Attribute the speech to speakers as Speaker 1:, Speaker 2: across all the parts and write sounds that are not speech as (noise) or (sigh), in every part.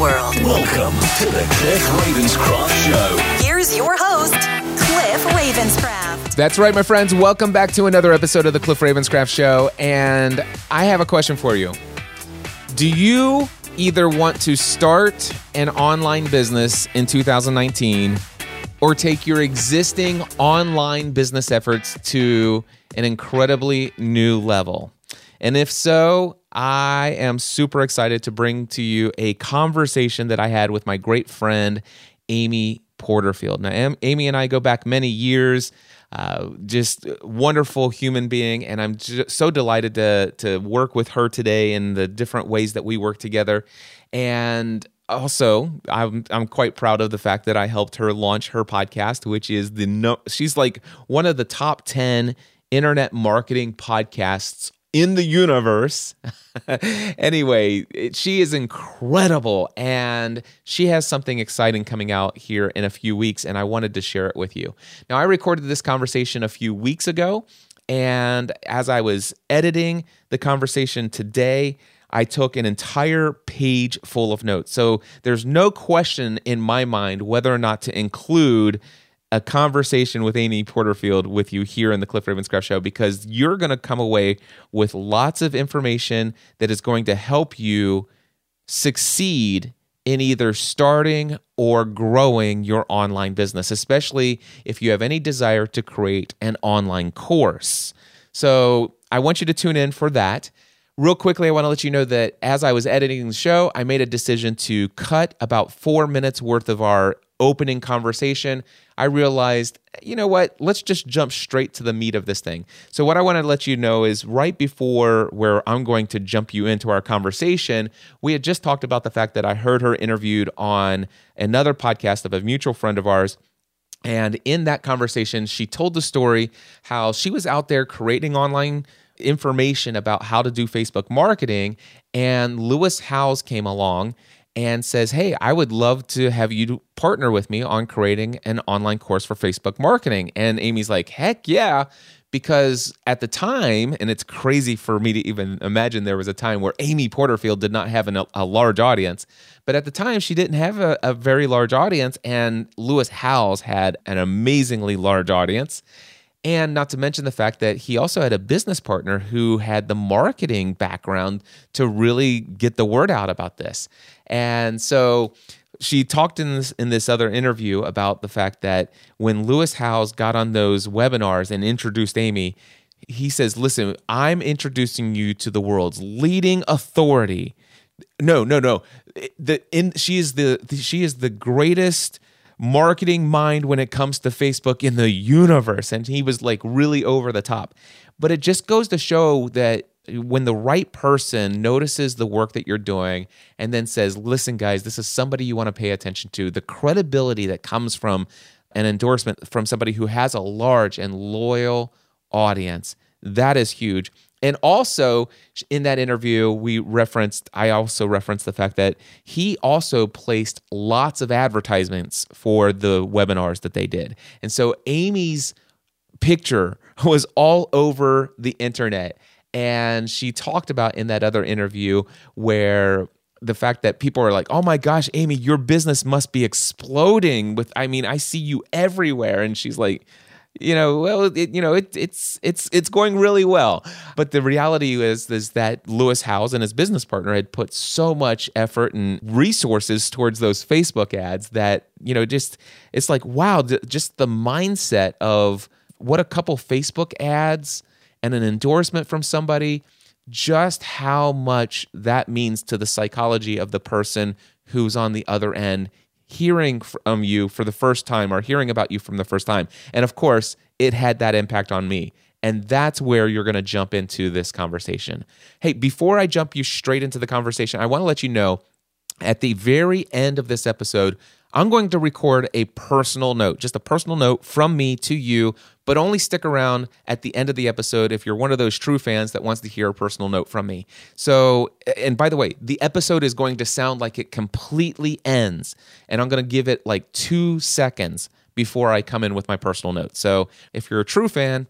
Speaker 1: Welcome to the Cliff Ravenscraft Show.
Speaker 2: Here's your host, Cliff Ravenscraft.
Speaker 3: That's right, my friends. Welcome back to another episode of the Cliff Ravenscraft Show. And I have a question for you. Do you either want to start an online business in 2019 or take your existing online business efforts to an incredibly new level? And if so, I am super excited to bring to you a conversation that I had with my great friend, Amy Porterfield. Now, Am- Amy and I go back many years. Uh, just wonderful human being, and I'm just so delighted to to work with her today in the different ways that we work together. And also, I'm I'm quite proud of the fact that I helped her launch her podcast, which is the no. She's like one of the top ten internet marketing podcasts in the universe. (laughs) anyway, it, she is incredible and she has something exciting coming out here in a few weeks, and I wanted to share it with you. Now, I recorded this conversation a few weeks ago, and as I was editing the conversation today, I took an entire page full of notes. So there's no question in my mind whether or not to include a conversation with Amy Porterfield with you here in the Cliff Ravenscraft Show because you're going to come away with lots of information that is going to help you succeed in either starting or growing your online business, especially if you have any desire to create an online course. So I want you to tune in for that. Real quickly, I want to let you know that as I was editing the show, I made a decision to cut about four minutes worth of our opening conversation. I realized, you know what? Let's just jump straight to the meat of this thing. So, what I want to let you know is right before where I'm going to jump you into our conversation, we had just talked about the fact that I heard her interviewed on another podcast of a mutual friend of ours. And in that conversation, she told the story how she was out there creating online information about how to do Facebook marketing. And Lewis Howes came along and says, Hey, I would love to have you partner with me on creating an online course for Facebook marketing. And Amy's like, Heck yeah. Because at the time, and it's crazy for me to even imagine there was a time where Amy Porterfield did not have an, a large audience, but at the time she didn't have a, a very large audience, and Lewis Howes had an amazingly large audience. And not to mention the fact that he also had a business partner who had the marketing background to really get the word out about this. And so she talked in this in this other interview about the fact that when Lewis Howes got on those webinars and introduced Amy, he says, "Listen, I'm introducing you to the world's leading authority." No, no, no. The in she is the she is the greatest marketing mind when it comes to Facebook in the universe. And he was like really over the top. But it just goes to show that when the right person notices the work that you're doing and then says, listen, guys, this is somebody you want to pay attention to, the credibility that comes from an endorsement from somebody who has a large and loyal audience, that is huge. And also in that interview, we referenced, I also referenced the fact that he also placed lots of advertisements for the webinars that they did. And so Amy's picture (laughs) was all over the internet. And she talked about in that other interview where the fact that people are like, oh my gosh, Amy, your business must be exploding with, I mean, I see you everywhere. And she's like, you know, well, it, you know, it, it's it's it's going really well. But the reality is is that Lewis Howes and his business partner had put so much effort and resources towards those Facebook ads that you know, just it's like wow, just the mindset of what a couple Facebook ads and an endorsement from somebody, just how much that means to the psychology of the person who's on the other end hearing from um, you for the first time or hearing about you from the first time. And of course, it had that impact on me. And that's where you're going to jump into this conversation. Hey, before I jump you straight into the conversation, I want to let you know at the very end of this episode, I'm going to record a personal note, just a personal note from me to you, but only stick around at the end of the episode if you're one of those true fans that wants to hear a personal note from me. So, and by the way, the episode is going to sound like it completely ends, and I'm going to give it like two seconds before I come in with my personal note. So, if you're a true fan,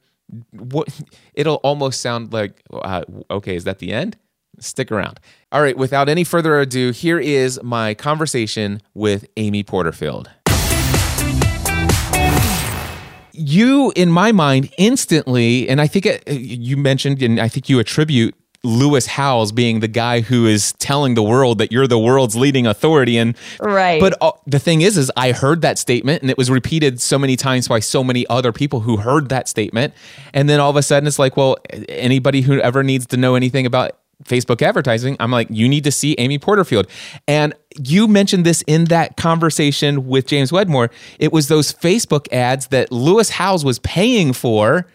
Speaker 3: what (laughs) it'll almost sound like, uh, okay, is that the end? Stick around. All right, without any further ado, here is my conversation with Amy Porterfield. You, in my mind, instantly, and I think it, you mentioned, and I think you attribute Lewis Howes being the guy who is telling the world that you're the world's leading authority. And
Speaker 4: Right.
Speaker 3: But uh, the thing is, is I heard that statement, and it was repeated so many times by so many other people who heard that statement, and then all of a sudden it's like, well, anybody who ever needs to know anything about Facebook advertising, I'm like, you need to see Amy Porterfield. And you mentioned this in that conversation with James Wedmore. It was those Facebook ads that Lewis Howes was paying for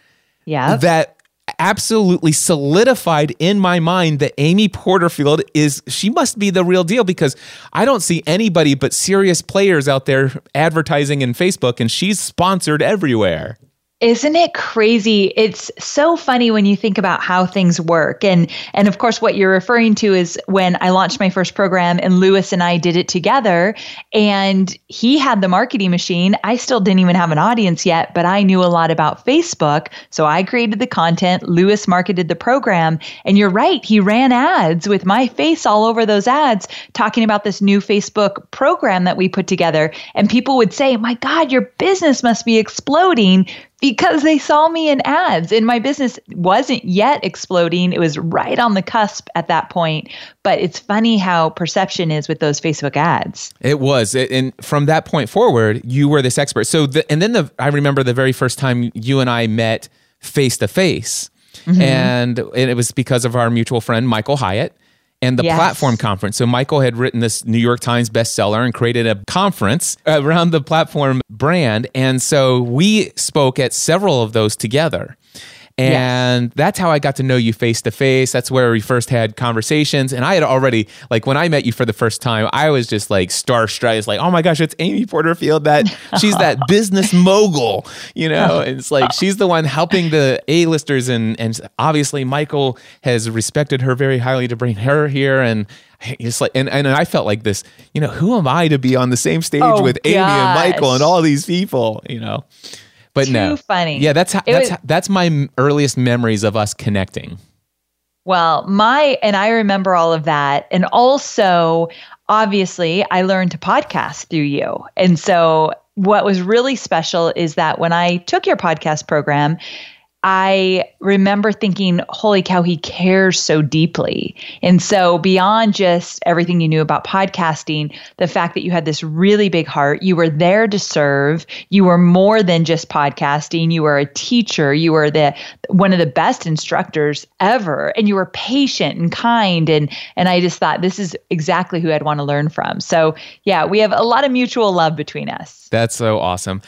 Speaker 4: yeah.
Speaker 3: that absolutely solidified in my mind that Amy Porterfield is she must be the real deal because I don't see anybody but serious players out there advertising in Facebook and she's sponsored everywhere.
Speaker 4: Isn't it crazy? It's so funny when you think about how things work. And and of course what you're referring to is when I launched my first program and Lewis and I did it together and he had the marketing machine. I still didn't even have an audience yet, but I knew a lot about Facebook, so I created the content, Lewis marketed the program, and you're right, he ran ads with my face all over those ads talking about this new Facebook program that we put together and people would say, "My god, your business must be exploding." Because they saw me in ads and my business wasn't yet exploding. It was right on the cusp at that point. But it's funny how perception is with those Facebook ads.
Speaker 3: It was, and from that point forward, you were this expert. So, the, and then the I remember the very first time you and I met face to face, mm-hmm. and and it was because of our mutual friend Michael Hyatt and the
Speaker 4: Yes.
Speaker 3: platform conference. So Michael had written this New York Times bestseller and created a conference (laughs) around the platform brand, and so we spoke at several of those together. And that's how I got to know you face to face. That's where we first had conversations. And I had already, like, when I met you for the first time, I was just like starstruck. It's like, oh my gosh, it's Amy Porterfield. That (laughs) she's that business mogul, you know? Oh. And it's like she's the one helping the A-listers. And, and obviously, Michael has respected her very highly to bring her here. And it's like, and, and I felt like this, you know, who am I to be on the same stage
Speaker 4: Oh,
Speaker 3: with Amy and Michael and all these people, you know? But no,
Speaker 4: Too funny.
Speaker 3: Yeah, that's how,
Speaker 4: It
Speaker 3: that's
Speaker 4: was-
Speaker 3: how, that's my m- earliest memories of us connecting.
Speaker 4: Well, my, and I remember all of that. And also, obviously, I learned to podcast through you. And so, what was really special is that when I took your podcast program, I remember thinking, holy cow, he cares so deeply. And so, beyond just everything you knew about podcasting, the fact that you had this really big heart, you were there to serve, you were more than just podcasting, you were a teacher, you were the one of the best instructors ever, and you were patient and kind. And, and I just thought this is exactly who I'd want to learn from. So, yeah, we have a lot of mutual love between us.
Speaker 3: That's so awesome.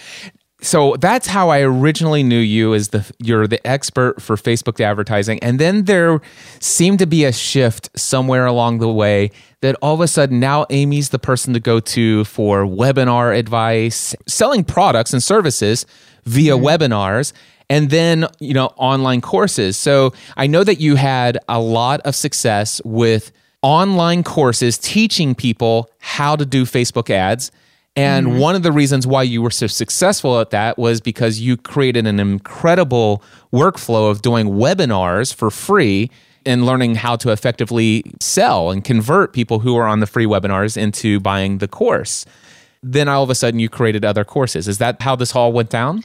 Speaker 3: So that's how I originally knew you as the you're the expert for Facebook advertising, and then there seemed to be a shift somewhere along the way that all of a sudden now Amy's the person to go to for webinar advice, selling products and services via mm-hmm. webinars and then you know online courses. So i know that you had a lot of success with online courses teaching people how to do facebook ads and mm-hmm. one of the reasons why you were so successful at that was because you created an incredible workflow of doing webinars for free and learning how to effectively sell and convert people who are on the free webinars into buying the course. Then all of a sudden you created other courses. Is that how this all went down?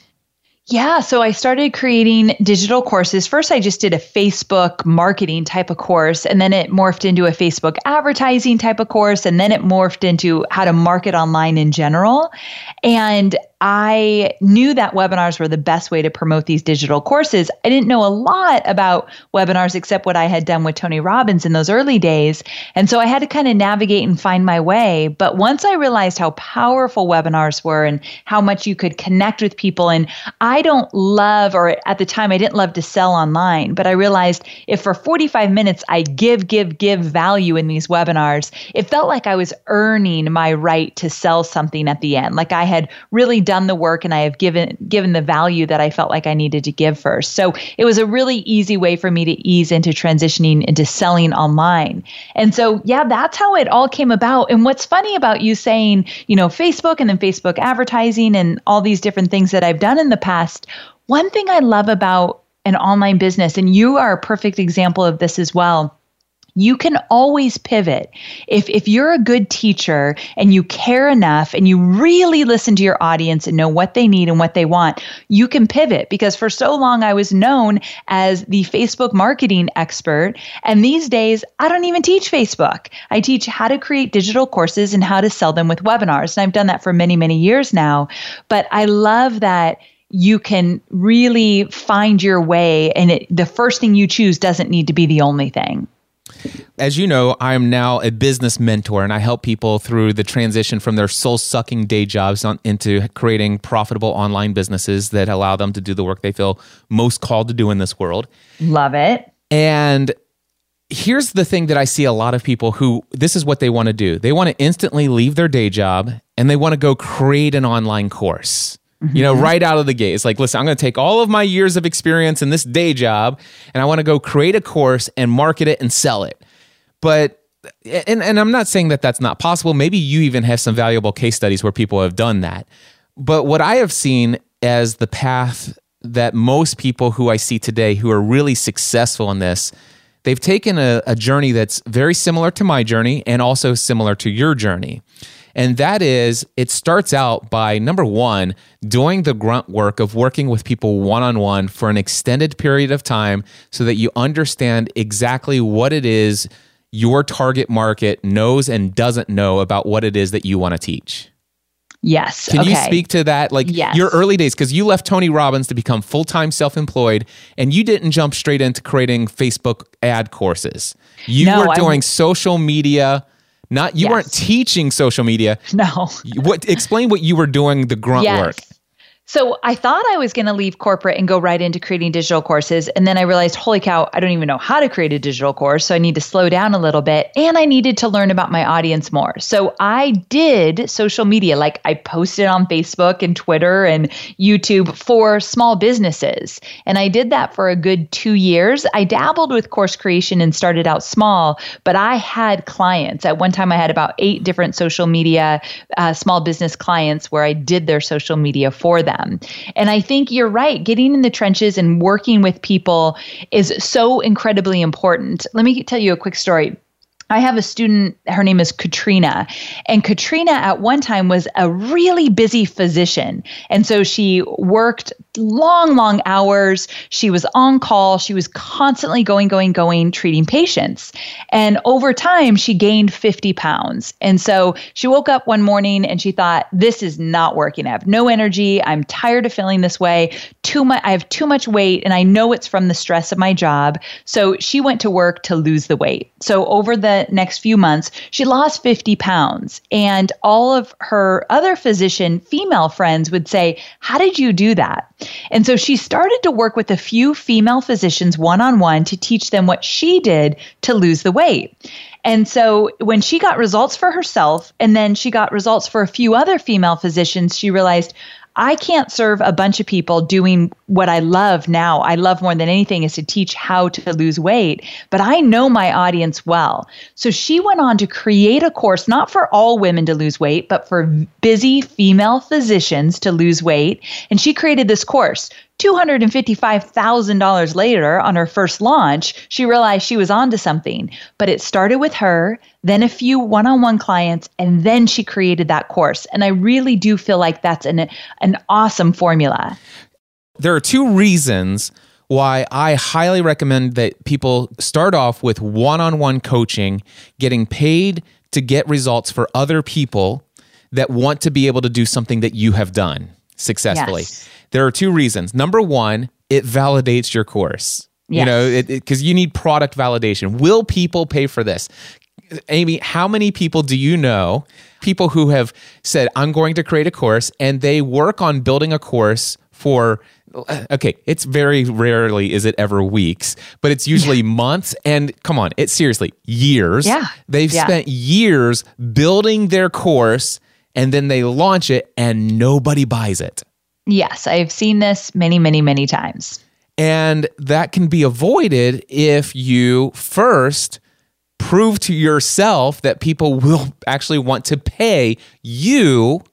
Speaker 4: Yeah, so I started creating digital courses. First, I just did a Facebook marketing type of course, and then it morphed into a Facebook advertising type of course, and then it morphed into how to market online in general. And I knew that webinars were the best way to promote these digital courses. I didn't know a lot about webinars except what I had done with Tony Robbins in those early days. And so I had to kind of navigate and find my way. But once I realized how powerful webinars were and how much you could connect with people, and I don't love, or at the time I didn't love to sell online, but I realized if for 45 minutes I give, give, give value in these webinars, it felt like I was earning my right to sell something at the end. Like I had really done done the work and I have given given the value that I felt like I needed to give first. So it was a really easy way for me to ease into transitioning into selling online. And so yeah, that's how it all came about. And what's funny about you saying, you know, Facebook and then Facebook advertising and all these different things that I've done in the past, one thing I love about an online business and you are a perfect example of this as well you can always pivot. If, if you're a good teacher and you care enough and you really listen to your audience and know what they need and what they want, you can pivot because for so long I was known as the Facebook marketing expert. And these days, I don't even teach Facebook. I teach how to create digital courses and how to sell them with webinars. And I've done that for many, many years now. But I love that you can really find your way and it, the first thing you choose doesn't need to be the only thing.
Speaker 3: As you know, I am now a business mentor and I help people through the transition from their soul sucking day jobs on, into creating profitable online businesses that allow them to do the work they feel most called to do in this world.
Speaker 4: Love it.
Speaker 3: And here's the thing that I see a lot of people who this is what they want to do. They want to instantly leave their day job and they want to go create an online course. Mm-hmm. You know, right out of the gate. It's like, listen, I'm going to take all of my years of experience in this day job and I want to go create a course and market it and sell it. But and and I'm not saying that that's not possible. Maybe you even have some valuable case studies where people have done that. But what I have seen as the path that most people who I see today who are really successful in this, they've taken a, a journey that's very similar to my journey and also similar to your journey. And that is, it starts out by number one, doing the grunt work of working with people one on one for an extended period of time so that you understand exactly what it is your target market knows and doesn't know about what it is that you want to teach.
Speaker 4: Yes.
Speaker 3: Can
Speaker 4: okay.
Speaker 3: you speak to that? Like
Speaker 4: yes.
Speaker 3: your early days, because you left Tony Robbins to become full time self employed and you didn't jump straight into creating Facebook ad courses. You
Speaker 4: no,
Speaker 3: were doing
Speaker 4: I'm,
Speaker 3: social media not you
Speaker 4: Yes.
Speaker 3: weren't teaching social media.
Speaker 4: No.
Speaker 3: What explain what you were doing the grunt
Speaker 4: Yes.
Speaker 3: work.
Speaker 4: So I thought I was going to leave corporate and go right into creating digital courses. And then I realized, holy cow, I don't even know how to create a digital course. So I need to slow down a little bit. And I needed to learn about my audience more. So I did social media, like I posted on Facebook and Twitter and YouTube for small businesses. And I did that for a good two years. I dabbled with course creation and started out small, but I had clients. At one time, I had about eight different social media uh, small business clients where I did their social media for them. And I think you're right. Getting in the trenches and working with people is so incredibly important. Let me tell you a quick story. I have a student, her name is Katrina. And Katrina at one time was a really busy physician. And so she worked long, long hours. She was on call. She was constantly going, going, going, treating patients. And over time, she gained 50 pounds. And so she woke up one morning and she thought, this is not working. I have no energy. I'm tired of feeling this way. Too much, I have too much weight and I know it's from the stress of my job. So she went to work to lose the weight. So over the next few months, she lost 50 pounds. And all of her other physician female friends would say, How did you do that? And so she started to work with a few female physicians one on one to teach them what she did to lose the weight. And so when she got results for herself and then she got results for a few other female physicians, she realized, I can't serve a bunch of people doing what I love now. I love more than anything is to teach how to lose weight, but I know my audience well. So she went on to create a course, not for all women to lose weight, but for busy female physicians to lose weight. And she created this course. $255,000 later on her first launch, she realized she was onto something. But it started with her, then a few one on one clients, and then she created that course. And I really do feel like that's an, an awesome formula.
Speaker 3: There are two reasons why I highly recommend that people start off with one on one coaching, getting paid to get results for other people that want to be able to do something that you have done. successfully.
Speaker 4: Yes.
Speaker 3: There are two reasons. Number one, it validates your course. You know, because you need product validation. Will people pay for this? Amy, how many people do you know, people who have said, I'm going to create a course and they work on building a course for, okay, it's very rarely is it ever weeks, but it's usually months. And come on, it's seriously years.
Speaker 4: Yeah.
Speaker 3: They've
Speaker 4: Yeah.
Speaker 3: spent years building their course and then they launch it and nobody buys it.
Speaker 4: Yes, I've seen this many, many, many times.
Speaker 3: And that can be avoided if you first prove to yourself that people will actually want to pay you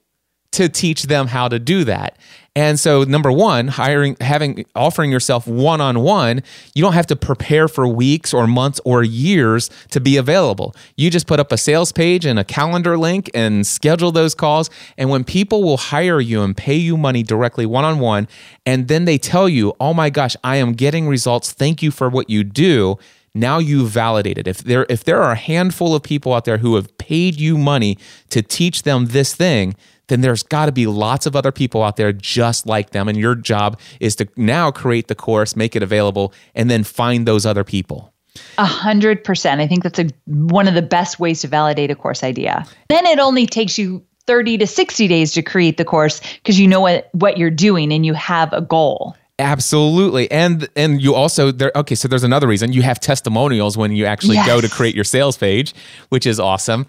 Speaker 3: to teach them how to do that. And so number 1, hiring having offering yourself one-on-one, you don't have to prepare for weeks or months or years to be available. You just put up a sales page and a calendar link and schedule those calls and when people will hire you and pay you money directly one-on-one and then they tell you, "Oh my gosh, I am getting results. Thank you for what you do." Now you validate it. If there if there are a handful of people out there who have paid you money to teach them this thing, then there's got to be lots of other people out there just like them and your job is to now create the course, make it available and then find those other people.
Speaker 4: A hundred percent. I think that's a one of the best ways to validate a course idea. Then it only takes you 30 to 60 days to create the course because you know what, what you're doing and you have a goal.
Speaker 3: Absolutely. And and you also there okay, so there's another reason. You have testimonials when you actually go to create your sales page, which is awesome.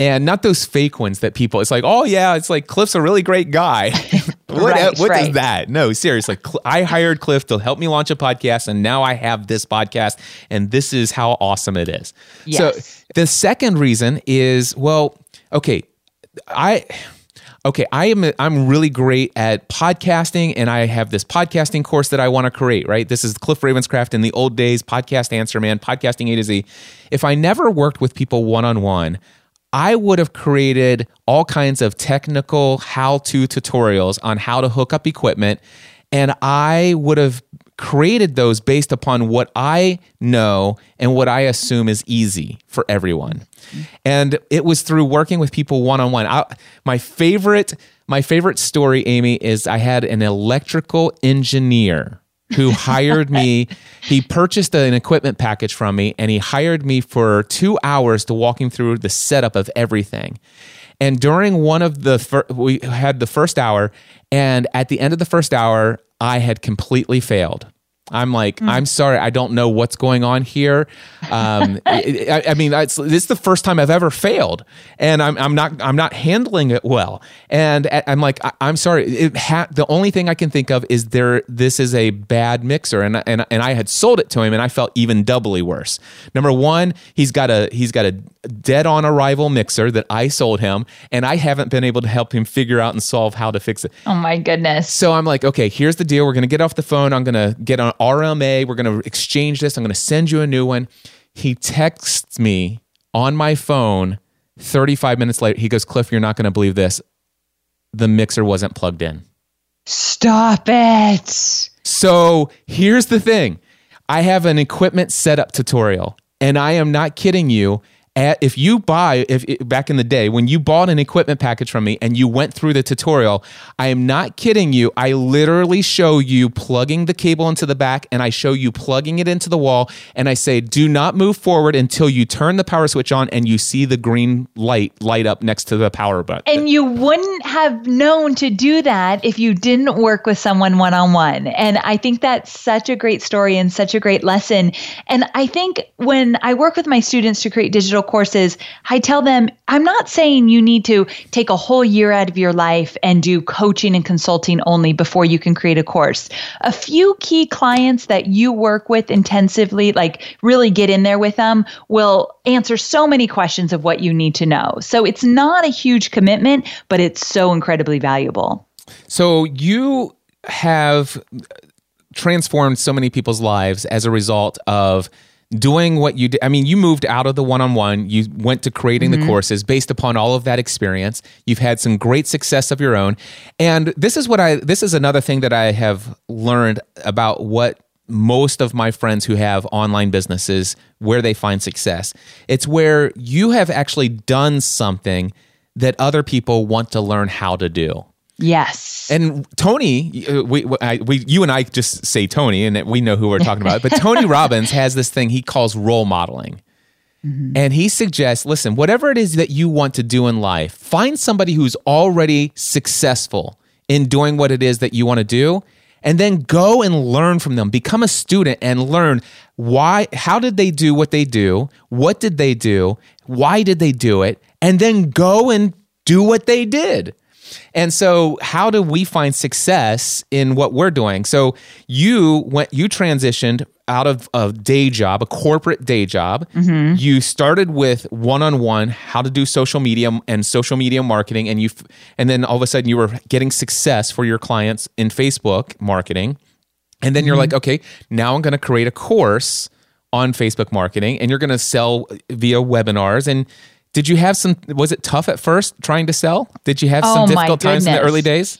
Speaker 3: And not those fake ones that people it's like, "Oh yeah, it's like Cliff's a really great guy." (laughs) what
Speaker 4: Right,
Speaker 3: what is
Speaker 4: right.
Speaker 3: that? No, seriously. I hired Cliff to help me launch a podcast and now I have this podcast and this is how awesome it is.
Speaker 4: Yes.
Speaker 3: So the second reason is well, okay, I okay, I am I'm really great at podcasting and I have this podcasting course that I want to create, right? This is Cliff Ravenscraft in the old days, podcast answer man, podcasting A to Z. If I never worked with people one-on-one, I would have created all kinds of technical how-to tutorials on how to hook up equipment and I would have created those based upon what I know and what I assume is easy for everyone. And it was through working with people one on one. My favorite my favorite story Amy is I had an electrical engineer who (laughs) hired me. He purchased an equipment package from me and he hired me for 2 hours to walk him through the setup of everything. And during one of the fir- we had the first hour and at the end of the first hour I had completely failed. I'm like, I'm sorry, I don't know what's going on here. Um, (laughs) I, I- I mean, it's, this is the first time I've ever failed, and I'm, I'm not I'm not handling it well. And I'm like, I, I'm sorry. It ha- the only thing I can think of is there. This is a bad mixer, and and and I had sold it to him, and I felt even doubly worse. Number one, he's got a he's got a dead on arrival mixer that I sold him, and I haven't been able to help him figure out and solve how to fix it.
Speaker 4: Oh my goodness.
Speaker 3: So I'm like, okay, here's the deal. We're going to get off the phone. I'm going to get on RMA. We're going to exchange this. I'm going to send you a new one. He texts me on my phone 35 minutes later. He goes, Cliff, you're not going to believe this. The mixer wasn't plugged in.
Speaker 4: Stop it.
Speaker 3: So here's the thing I have an equipment setup tutorial, and I am not kidding you. If you buy, if back in the day when you bought an equipment package from me and you went through the tutorial, I am not kidding you. I literally show you plugging the cable into the back, and I show you plugging it into the wall, and I say, "Do not move forward until you turn the power switch on and you see the green light light up next to the power button."
Speaker 4: And you wouldn't have known to do that if you didn't work with someone one on one. And I think that's such a great story and such a great lesson. And I think when I work with my students to create digital courses, I tell them, I'm not saying you need to take a whole year out of your life and do coaching and consulting only before you can create a course. A few key clients that you work with intensively, like really get in there with them, will answer so many questions of what you need to know. So it's not a huge commitment, but it's so incredibly valuable.
Speaker 3: So you have transformed so many people's lives as a result of doing what you did. I mean, you moved out of the one on one, you went to creating the mm-hmm. courses based upon all of that experience. You've had some great success of your own. And this is what I, this is another thing that I have learned about what most of my friends who have online businesses where they find success. It's where you have actually done something that other people want to learn how to do.
Speaker 4: Yes.
Speaker 3: And Tony, uh, we, I, we, you and I just say Tony, and we know who we're talking about. But Tony (laughs) Robbins has this thing he calls role modeling. And he suggests listen, whatever it is that you want to do in life, find somebody who's already successful in doing what it is that you want to do, and then go and learn from them. Become a student and learn why, how did they do what they do? What did they do? Why did they do it? And then go and do what they did. And so, how do we find success in what we're doing? So, you went, you transitioned out of a day job, a corporate day job. Mm-hmm. You started with one-on-one how to do social media and social media marketing, and you, and then all of a sudden you were getting success for your clients in Facebook marketing. And then you're mm-hmm. like, okay, now I'm going to create a course on Facebook marketing, and you're going to sell via webinars. And did you have some? Was it tough at first trying to sell? Did you have
Speaker 4: Oh,
Speaker 3: some difficult times in the early days?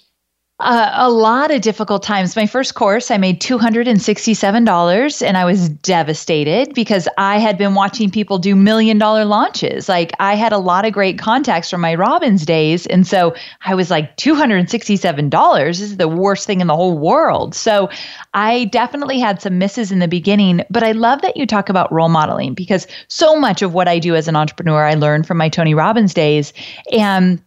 Speaker 4: A lot of difficult times. My first course, I made $267 and I was devastated because I had been watching people do million dollar launches. Like I had a lot of great contacts from my Robbins days. And so I was like, $267? This is the worst thing in the whole world. So I definitely had some misses in the beginning, but I love that you talk about role modeling because so much of what I do as an entrepreneur, I learned from my Tony Robbins days. And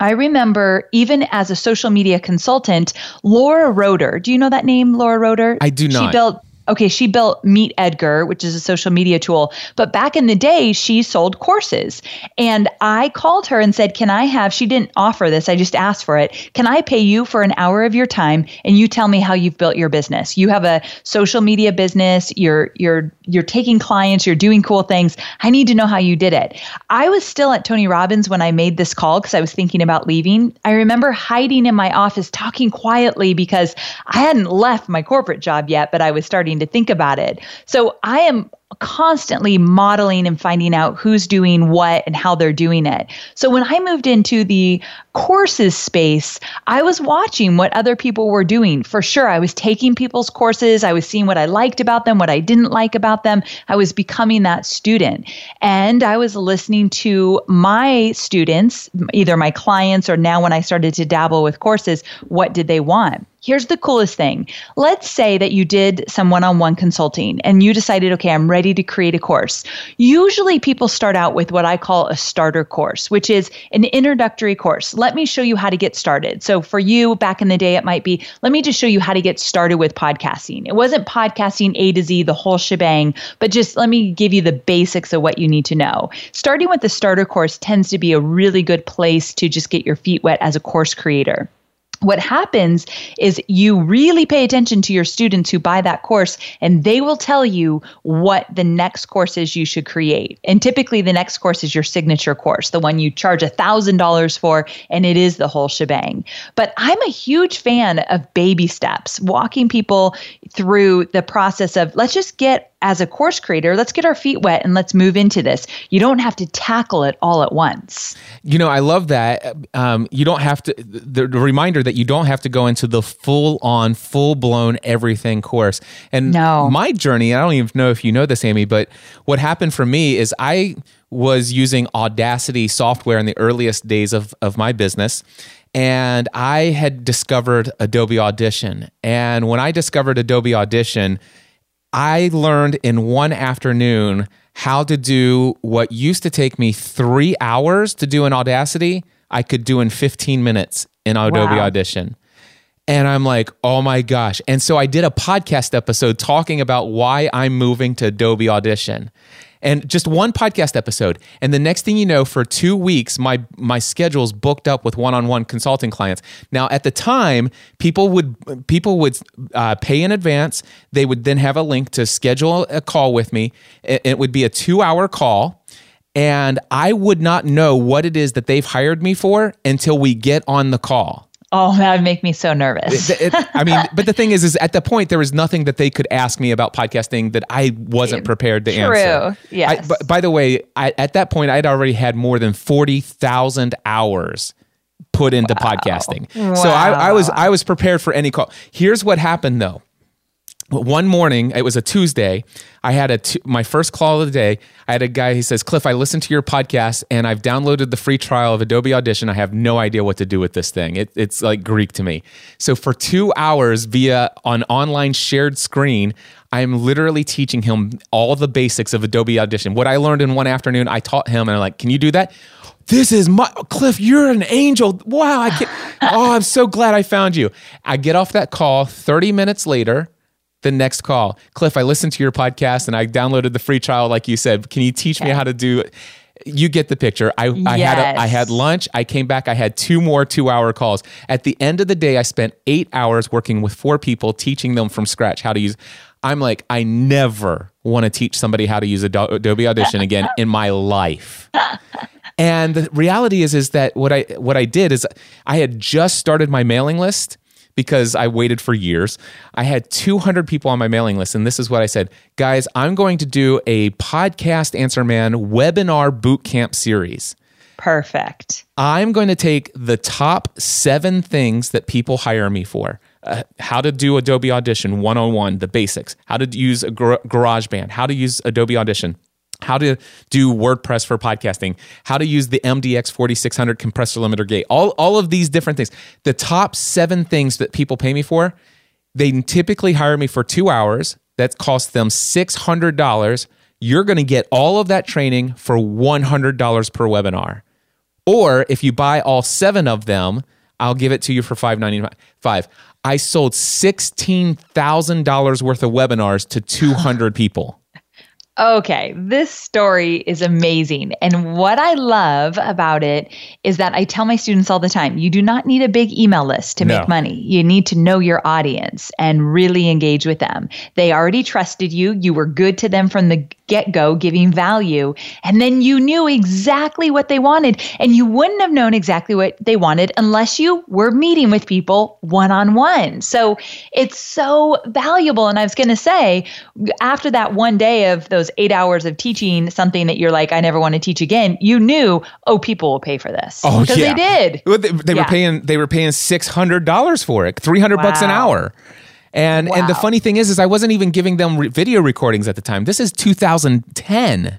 Speaker 4: I remember even as a social media consultant, Laura Roeder. Do you know that name, Laura Roeder?
Speaker 3: I do not.
Speaker 4: She built Okay, she built Meet Edgar, which is a social media tool. But back in the day, she sold courses. And I called her and said, Can I have, she didn't offer this, I just asked for it. Can I pay you for an hour of your time and you tell me how you've built your business? You have a social media business, you're you're you're taking clients, you're doing cool things. I need to know how you did it. I was still at Tony Robbins when I made this call because I was thinking about leaving. I remember hiding in my office talking quietly because I hadn't left my corporate job yet, but I was starting to think about it. So I am constantly modeling and finding out who's doing what and how they're doing it. So when I moved into the courses space, I was watching what other people were doing. For sure, I was taking people's courses, I was seeing what I liked about them, what I didn't like about them. I was becoming that student. And I was listening to my students, either my clients or now when I started to dabble with courses, what did they want? Here's the coolest thing. Let's say that you did some one on one consulting and you decided, okay, I'm ready to create a course. Usually people start out with what I call a starter course, which is an introductory course. Let me show you how to get started. So for you back in the day, it might be, let me just show you how to get started with podcasting. It wasn't podcasting A to Z, the whole shebang, but just let me give you the basics of what you need to know. Starting with the starter course tends to be a really good place to just get your feet wet as a course creator what happens is you really pay attention to your students who buy that course and they will tell you what the next course is you should create. And typically the next course is your signature course the one you charge a thousand dollars for and it is the whole shebang. But i'm a huge fan of baby steps walking people through the process of let's just get as a course creator, let's get our feet wet and let's move into this. You don't have to tackle it all at once.
Speaker 3: You know, I love that. Um, you don't have to, the, the reminder that you don't have to go into the full on, full blown everything course. And
Speaker 4: No.
Speaker 3: my journey, I don't even know if you know this, Amy, but what happened for me is I was using Audacity software in the earliest days of, of my business. And I had discovered Adobe Audition. And when I discovered Adobe Audition, I learned in one afternoon how to do what used to take me three hours to do in Audacity, I could do in 15 minutes in Adobe
Speaker 4: Wow.
Speaker 3: Audition. And I'm like, oh my gosh. And so I did a podcast episode talking about why I'm moving to Adobe Audition. And just one podcast episode. And the next thing you know, for two weeks, my my schedule's booked up with one-on-one consulting clients. Now, at the time, people would people would uh, pay in advance. They would then have a link to schedule a call with me. It, it would be a two-hour call and I would not know what it is that they've hired me for until we get on the call.
Speaker 4: Oh, that would make me so nervous.
Speaker 3: It- it- I mean, but the thing is, is at the point there was nothing that they could ask me about podcasting that I wasn't prepared to
Speaker 4: True,
Speaker 3: answer.
Speaker 4: yes.
Speaker 3: I, but by the way, I, at that point, I'd already had more than forty thousand hours put into podcasting. So I, I was I was prepared for any call. Here's what happened though. One morning, it was a Tuesday. I had a t- my first call of the day. I had a guy. He says, "Cliff, I listened to your podcast and I've downloaded the free trial of Adobe Audition. I have no idea what to do with this thing. It, it's like Greek to me." So for two hours via an online shared screen, I'm literally teaching him all the basics of Adobe Audition. What I learned in one afternoon, I taught him, and I'm like, "Can you do that?" This is my Cliff. You're an angel. Wow! I can't, oh, I'm so glad I found you. I get off that call. Thirty minutes later the next call. Cliff, I listened to your podcast and I downloaded the free trial, like you said. Can you teach me how to do it? You get the picture. I, I had a, I had lunch. I came back. I had two more two hour calls. At the end of the day, I spent eight hours working with four people, teaching them from scratch how to use. I'm like, I never want to teach somebody how to use Adobe Audition again (laughs) in my life. And the reality is, is that what I what I did is I had just started my mailing list because I waited for years. I had 200 people on my mailing list, and this is what I said Guys, I'm going to do a podcast Answer Man webinar bootcamp series.
Speaker 4: Perfect.
Speaker 3: I'm going to take the top seven things that people hire me for. Uh, how to do Adobe Audition 101, the basics, how to use a gar- GarageBand, how to use Adobe Audition, how to do WordPress for podcasting, how to use the MDX 4600 compressor limiter gate, all, all of these different things. The top seven things that people pay me for, they typically hire me for two hours. That costs them $600. You're going to get all of that training for $100 per webinar. Or if you buy all seven of them, I'll give it to you for $5.95. I sold $16,000 worth of webinars to 200 (laughs) people.
Speaker 4: Okay, this story is amazing. And what I love about it is that I tell my students all the time you do not need a big email list to
Speaker 3: No.
Speaker 4: make money. You need to know your audience and really engage with them. They already trusted you, you were good to them from the get go, giving value. And then you knew exactly what they wanted. And you wouldn't have known exactly what they wanted unless you were meeting with people one on one. So it's so valuable. And I was going to say, after that one day of those eight hours of teaching something that you're like, I never want to teach again, you knew, oh, people will pay for this.
Speaker 3: Oh
Speaker 4: because
Speaker 3: yeah,
Speaker 4: they did.
Speaker 3: Well, They, they
Speaker 4: Yeah.
Speaker 3: were paying. They were paying six hundred dollars for it, three hundred bucks an hour. And and the funny thing is, is I wasn't even giving them re- video recordings at the time. This is 2010.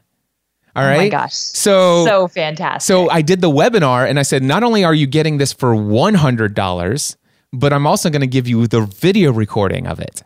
Speaker 3: All right.
Speaker 4: Oh my gosh.
Speaker 3: So
Speaker 4: so fantastic.
Speaker 3: so I did the webinar and I said, not only are you getting this for one hundred dollars, but I'm also going to give you the video recording of it.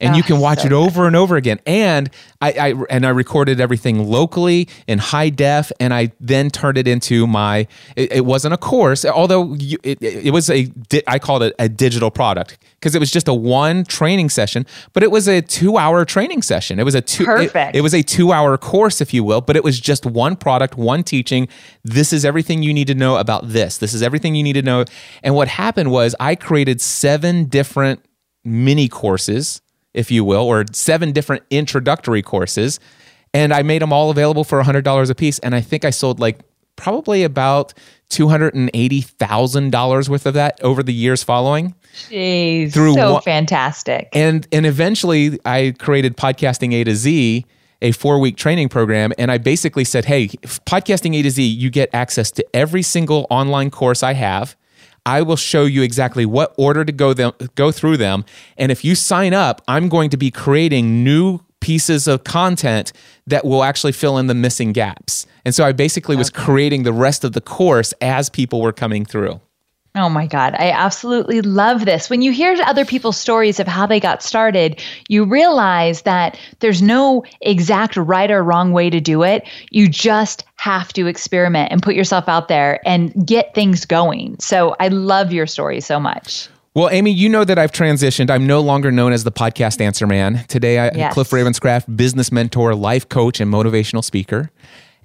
Speaker 3: And you
Speaker 4: Ah,
Speaker 3: can watch
Speaker 4: so
Speaker 3: it over and over again. And I, I and I recorded everything locally in high def, and I then turned it into my. It, it wasn't a course, although you, it, it was a. I called it a digital product because it was just a one training session, but it was a two hour training session. It was a two. it-
Speaker 4: Perfect.
Speaker 3: it was a two hour course, if you will, but it was just one product, one teaching. This is everything you need to know about this. This is everything you need to know. And what happened was I created seven different mini courses, if you will, or seven different introductory courses. And I made them all available for $100 a piece. And I think I sold like probably about $280,000 worth of that over the years following.
Speaker 4: Jeez,
Speaker 3: through
Speaker 4: so
Speaker 3: one-
Speaker 4: fantastic.
Speaker 3: And and eventually I created podcasting A to Z, a four week training program, and I basically said, "Hey, podcasting A to Z, you get access to every single online course I have. I will show you exactly what order to go them go through them, and if you sign up, I'm going to be creating new pieces of content that will actually fill in the missing gaps." And so I basically was creating the rest of the course as people were coming through.
Speaker 4: Oh my God, I absolutely love this. When you hear other people's stories of how they got started, you realize that there's no exact right or wrong way to do it. You just have to experiment and put yourself out there and get things going. So I love your story so much.
Speaker 3: Well, Amy, you know that I've transitioned. I'm no longer known as the podcast answer man. Today, I,
Speaker 4: Yes.
Speaker 3: Cliff Ravenscraft, business mentor, life coach, and motivational speaker.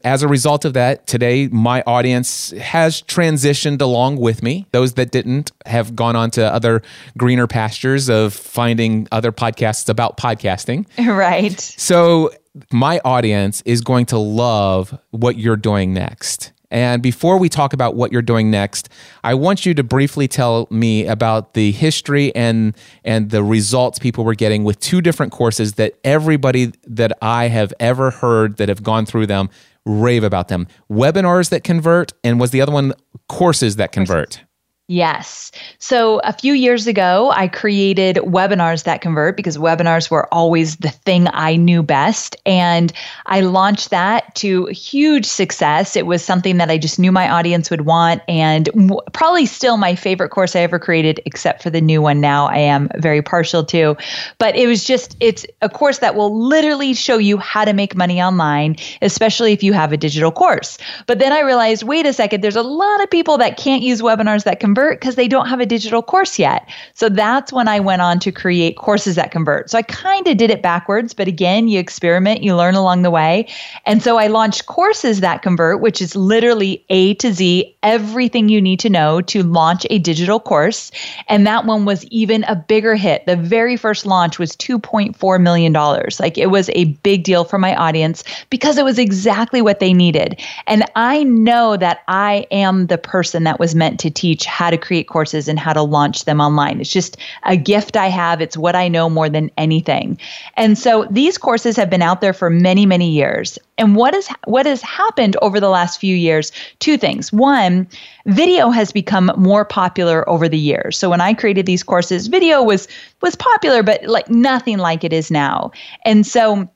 Speaker 3: As a result of that, today my audience has transitioned along with me. Those that didn't have gone on to other greener pastures of finding other podcasts about podcasting. (laughs)
Speaker 4: right.
Speaker 3: So, my audience is going to love what you're doing next. And before we talk about what you're doing next, I want you to briefly tell me about the history and and the results people were getting with two different courses that everybody that I have ever heard that have gone through them rave about them. Webinars that convert and was the other one courses that convert.
Speaker 4: Yes. So a few years ago, I created webinars that convert because webinars were always the thing I knew best. And I launched that to huge success. It was something that I just knew my audience would want and probably still my favorite course I ever created, except for the new one now I am very partial to. But it was just, it's a course that will literally show you how to make money online, especially if you have a digital course. But then I realized, wait a second, there's a lot of people that can't use webinars that convert convert because they don't have a digital course yet. So that's when I went on to create courses that convert. So I kind of did it backwards, but again, you experiment, you learn along the way. And so I launched courses that convert, which is literally A to Z, everything you need to know to launch a digital course. And that one was even a bigger hit. The very first launch was $2.4 million. Like it was a big deal for my audience because it was exactly what they needed. And I know that I am the person that was meant to teach how how to create courses and how to launch them online. It's just a gift I have. It's what I know more than anything. And so these courses have been out there for many, many years. And what is what has happened over the last few years? Two things. One, video has become more popular over the years. So when I created these courses, video was was popular, but like nothing like it is now. And so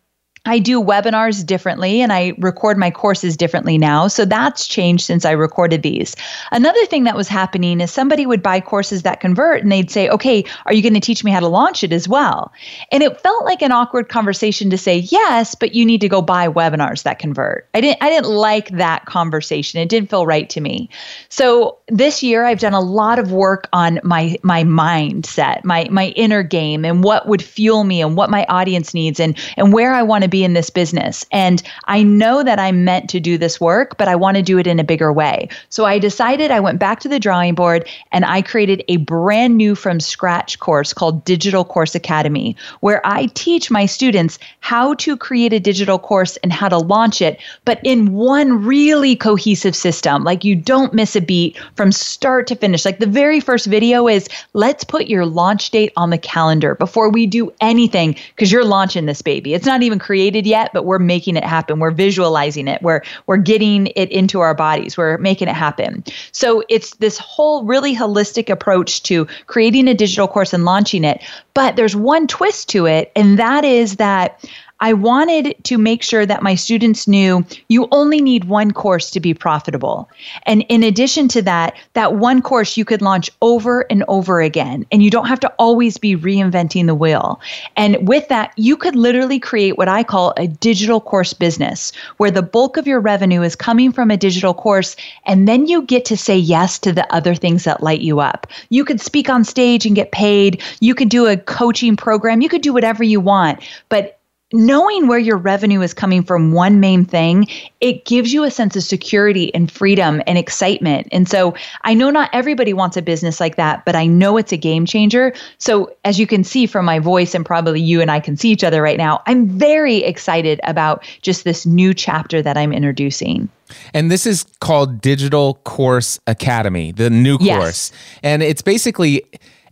Speaker 4: I do webinars differently and I record my courses differently now. So that's changed since I recorded these. Another thing that was happening is somebody would buy courses that convert and they'd say, okay, are you going to teach me how to launch it as well? And it felt like an awkward conversation to say, yes, but you need to go buy webinars that convert. I didn't, I didn't like that conversation. It didn't feel right to me. So this year I've done a lot of work on my, my mindset, my, my inner game and what would fuel me and what my audience needs and, and where I want to be in this business. And I know that I'm meant to do this work, but I want to do it in a bigger way. So I decided I went back to the drawing board and I created a brand new from scratch course called Digital Course Academy, where I teach my students how to create a digital course and how to launch it, but in one really cohesive system. Like you don't miss a beat from start to finish. Like the very first video is let's put your launch date on the calendar before we do anything because you're launching this baby. It's not even created created yet, but we're making it happen. We're visualizing it. We're we're getting it into our bodies. We're making it happen. So it's this whole really holistic approach to creating a digital course and launching it. But there's one twist to it, and that is that I wanted to make sure that my students knew you only need one course to be profitable. And in addition to that, that one course you could launch over and over again, and you don't have to always be reinventing the wheel. And with that, you could literally create what I call a digital course business, where the bulk of your revenue is coming from a digital course, and then you get to say yes to the other things that light you up. You could speak on stage and get paid, you could do a coaching program, you could do whatever you want. But knowing where your revenue is coming from one main thing, it gives you a sense of security and freedom and excitement. And so I know not everybody wants a business like that, but I know it's a game changer. So as you can see from my voice, and probably you and I can see each other right now, I'm very excited about just this new chapter that I'm introducing.
Speaker 3: And this is called Digital Course Academy, the new
Speaker 4: Yes.
Speaker 3: course. And it's basically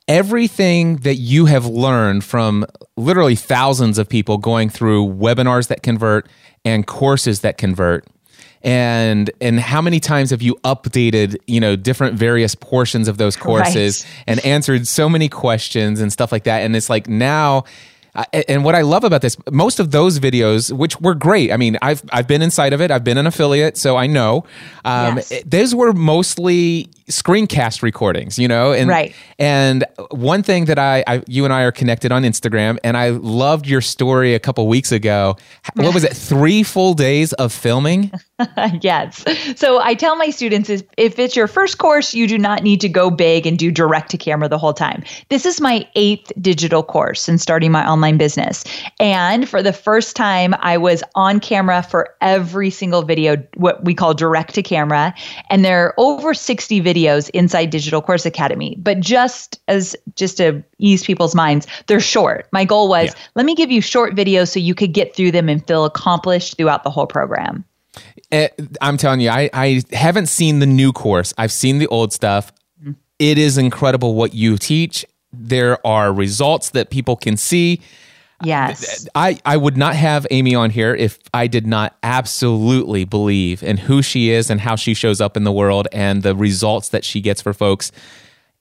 Speaker 3: everything that you have learned from literally thousands of people going through webinars that convert and courses that convert and and how many times have you updated you know different various portions of those courses
Speaker 4: Right.
Speaker 3: and answered so many questions and stuff like that and it's like now uh, and what I love about this, most of those videos, which were great. I mean, I've I've been inside of it. I've been an affiliate, so I know. Um,
Speaker 4: Yes.
Speaker 3: it- those were mostly screencast recordings, you know. And
Speaker 4: Right.
Speaker 3: and one thing that I, I, you and I are connected on Instagram, and I loved your story a couple weeks ago. What was it? (laughs) Three full days of filming. (laughs)
Speaker 4: yes. So I tell my students is if it's your first course, you do not need to go big and do direct to camera the whole time. This is my eighth digital course in starting my online business. And for the first time, I was on camera for every single video, what we call direct to camera. And there are over 60 videos inside Digital Course Academy. But just as just to ease people's minds, they're short. My goal was
Speaker 3: Yeah.
Speaker 4: let me give you short videos so you could get through them and feel accomplished throughout the whole program.
Speaker 3: Eh, I'm telling you, I, I haven't seen the new course. I've seen the old stuff. It is incredible what you teach. There are results that people can see.
Speaker 4: Yes.
Speaker 3: I, I would not have Amy on here if I did not absolutely believe in who she is and how she shows up in the world and the results that she gets for folks.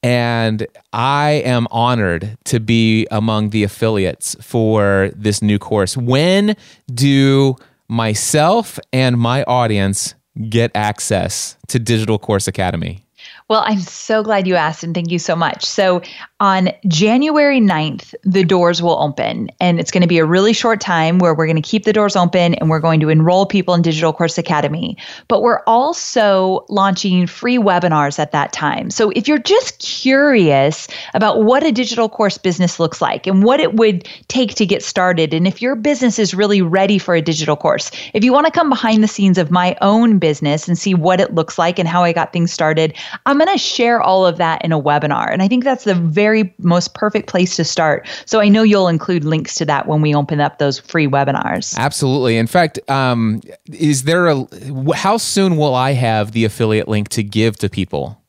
Speaker 3: And I am honored to be among the affiliates for this new course. When do myself and my audience get access to Digital Course Academy?
Speaker 4: Well, I'm so glad you asked and thank you so much. So, on January 9th, the doors will open and it's going to be a really short time where we're going to keep the doors open and we're going to enroll people in Digital Course Academy. But we're also launching free webinars at that time. So, if you're just curious about what a digital course business looks like and what it would take to get started, and if your business is really ready for a digital course, if you want to come behind the scenes of my own business and see what it looks like and how I got things started, I'm going to share all of that in a webinar. And I think that's the very most perfect place to start. So I know you'll include links to that when we open up those free webinars.
Speaker 3: Absolutely. In fact, um, is there a how soon will I have the affiliate link to give to people?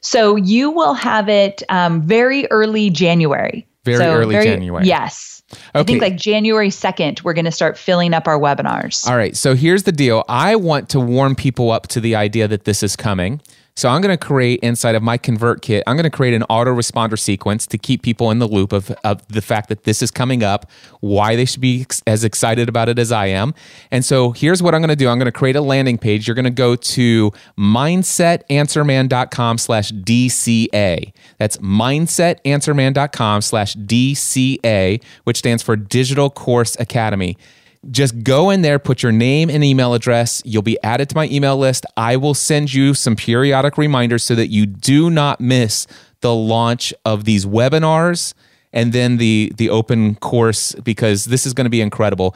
Speaker 4: So you will have it um, very early January.
Speaker 3: Very
Speaker 4: so
Speaker 3: early January.
Speaker 4: Yes. I think like January 2nd, we're going to start filling up our webinars.
Speaker 3: All right. So here's the deal I want to warm people up to the idea that this is coming. So I'm going to create inside of my ConvertKit, I'm going to create an autoresponder sequence to keep people in the loop of, of the fact that this is coming up, why they should be ex- as excited about it as I am. And so here's what I'm going to do. I'm going to create a landing page. You're going to go to mindsetanswerman.com slash DCA. That's mindsetanswerman.com slash DCA, which stands for Digital Course Academy just go in there, put your name and email address. You'll be added to my email list. I will send you some periodic reminders so that you do not miss the launch of these webinars and then the the open course because this is going to be incredible.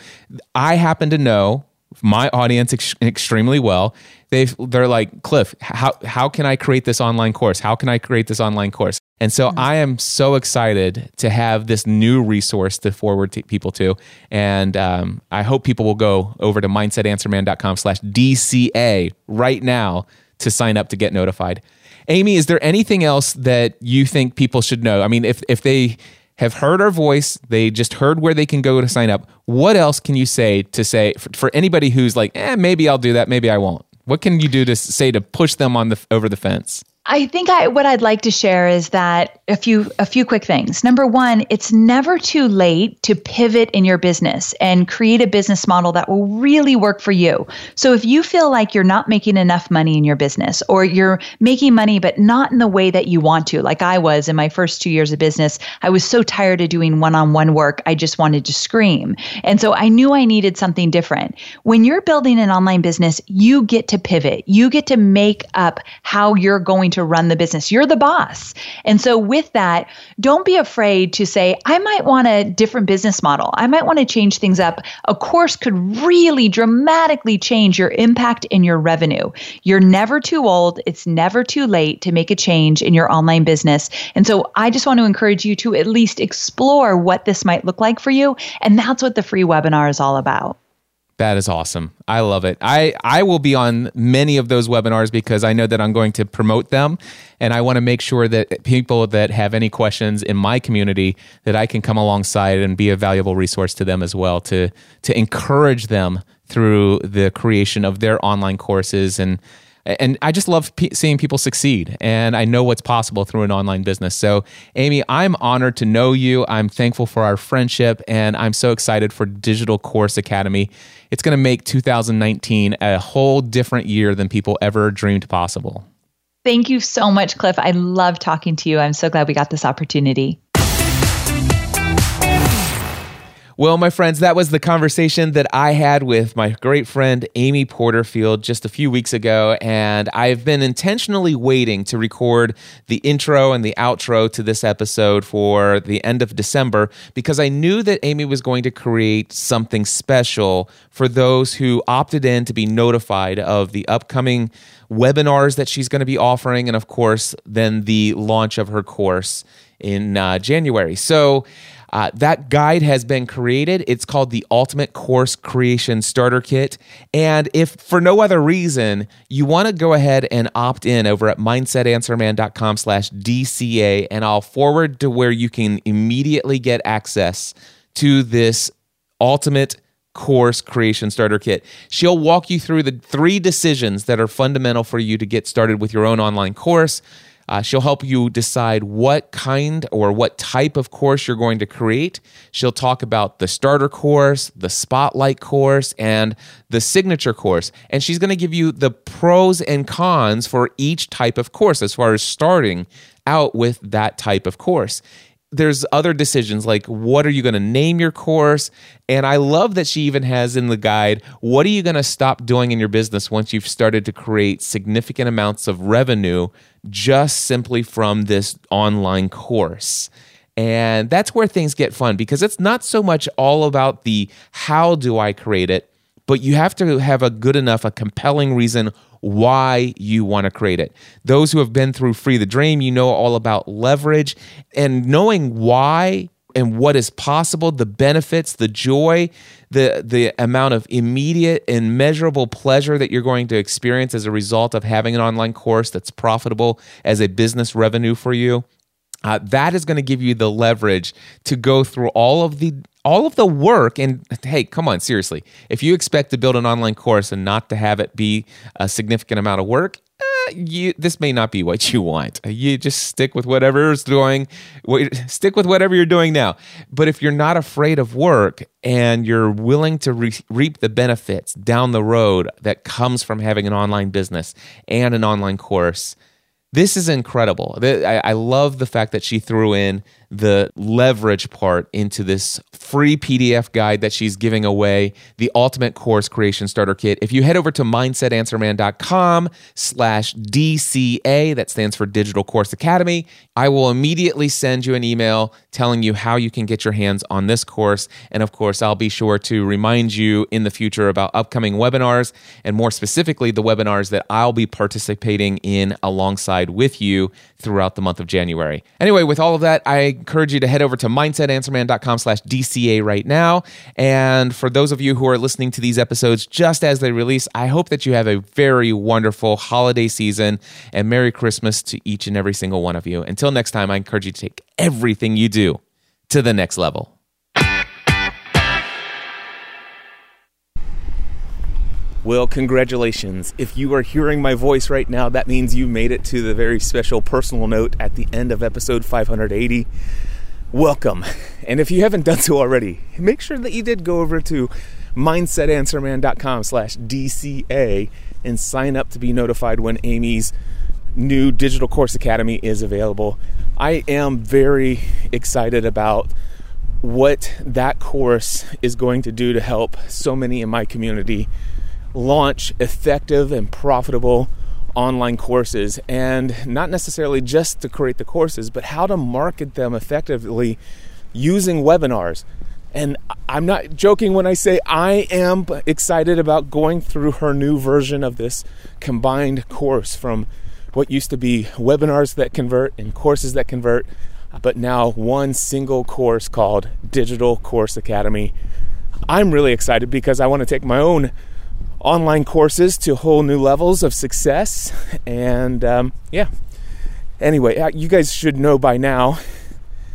Speaker 3: I happen to know my audience ex- extremely well. They they're like, "Cliff, how how can I create this online course? How can I create this online course?" And so mm-hmm. I am so excited to have this new resource to forward to people to. And um, I hope people will go over to mindsetanswerman.com slash DCA right now to sign up to get notified. Amy, is there anything else that you think people should know? I mean, if, if they have heard our voice, they just heard where they can go to sign up, what else can you say to say for, for anybody who's like, eh, maybe I'll do that, maybe I won't? What can you do to say to push them on the over the fence?
Speaker 4: I think I, what I'd like to share is that a few a few quick things. Number one, it's never too late to pivot in your business and create a business model that will really work for you. So if you feel like you're not making enough money in your business, or you're making money but not in the way that you want to, like I was in my first two years of business, I was so tired of doing one-on-one work, I just wanted to scream, and so I knew I needed something different. When you're building an online business, you get to pivot. You get to make up how you're going to run the business. You're the boss. And so, with that, don't be afraid to say, I might want a different business model. I might want to change things up. A course could really dramatically change your impact and your revenue. You're never too old. It's never too late to make a change in your online business. And so, I just want to encourage you to at least explore what this might look like for you. And that's what the free webinar is all about.
Speaker 3: That is awesome. I love it. I, I will be on many of those webinars because I know that I'm going to promote them and I want to make sure that people that have any questions in my community that I can come alongside and be a valuable resource to them as well to to encourage them through the creation of their online courses and and I just love seeing people succeed. And I know what's possible through an online business. So, Amy, I'm honored to know you. I'm thankful for our friendship. And I'm so excited for Digital Course Academy. It's going to make 2019 a whole different year than people ever dreamed possible.
Speaker 4: Thank you so much, Cliff. I love talking to you. I'm so glad we got this opportunity.
Speaker 3: Well, my friends, that was the conversation that I had with my great friend Amy Porterfield just a few weeks ago. And I've been intentionally waiting to record the intro and the outro to this episode for the end of December because I knew that Amy was going to create something special for those who opted in to be notified of the upcoming webinars that she's going to be offering. And of course, then the launch of her course in uh, January. So, uh, that guide has been created. It's called the Ultimate Course Creation Starter Kit. And if for no other reason you want to go ahead and opt in over at mindsetanswerman.com slash DCA, and I'll forward to where you can immediately get access to this ultimate course creation starter kit. She'll walk you through the three decisions that are fundamental for you to get started with your own online course Uh, she'll help you decide what kind or what type of course you're going to create. She'll talk about the starter course, the spotlight course, and the signature course. And she's going to give you the pros and cons for each type of course as far as starting out with that type of course there's other decisions like what are you going to name your course? And i love that she even has in the guide what are you going to stop doing in your business once you've started to create significant amounts of revenue just simply from this online course? And that's where things get fun because it's not so much all about the how do i create it but you have to have a good enough a compelling reason why you want to create it. Those who have been through Free the Dream, you know all about leverage and knowing why and what is possible, the benefits, the joy, the the amount of immediate and measurable pleasure that you're going to experience as a result of having an online course that's profitable as a business revenue for you. Uh, that is going to give you the leverage to go through all of the all of the work and hey come on seriously. If you expect to build an online course and not to have it be a significant amount of work eh, you, this may not be what you want. You just stick with whatever's doing stick with whatever you're doing now. But if you're not afraid of work and you're willing to re- reap the benefits down the road that comes from having an online business and an online course this is incredible. I love the fact that she threw in the leverage part into this free PDF guide that she's giving away, the Ultimate Course Creation Starter Kit. If you head over to mindsetanswerman.com slash DCA, that stands for Digital Course Academy, I will immediately send you an email telling you how you can get your hands on this course. And of course, I'll be sure to remind you in the future about upcoming webinars and more specifically, the webinars that I'll be participating in alongside with you throughout the month of January. Anyway, with all of that, I encourage you to head over to mindsetanswerman.com slash DCA right now. And for those of you who are listening to these episodes just as they release, I hope that you have a very wonderful holiday season and Merry Christmas to each and every single one of you. Until next time, I encourage you to take everything you do to the next level. Well, congratulations. If you are hearing my voice right now, that means you made it to the very special personal note at the end of episode 580. Welcome. And if you haven't done so already, make sure that you did go over to mindsetanswerman.com slash DCA and sign up to be notified when Amy's new digital course academy is available. I am very excited about what that course is going to do to help so many in my community launch effective and profitable online courses and not necessarily just to create the courses, but how to market them effectively using webinars. And I'm not joking when I say I am excited about going through her new version of this combined course from what used to be webinars that convert and courses that convert, but now one single course called Digital Course Academy. I'm really excited because I want to take my own online courses to whole new levels of success. And um, yeah, anyway, uh, you guys should know by now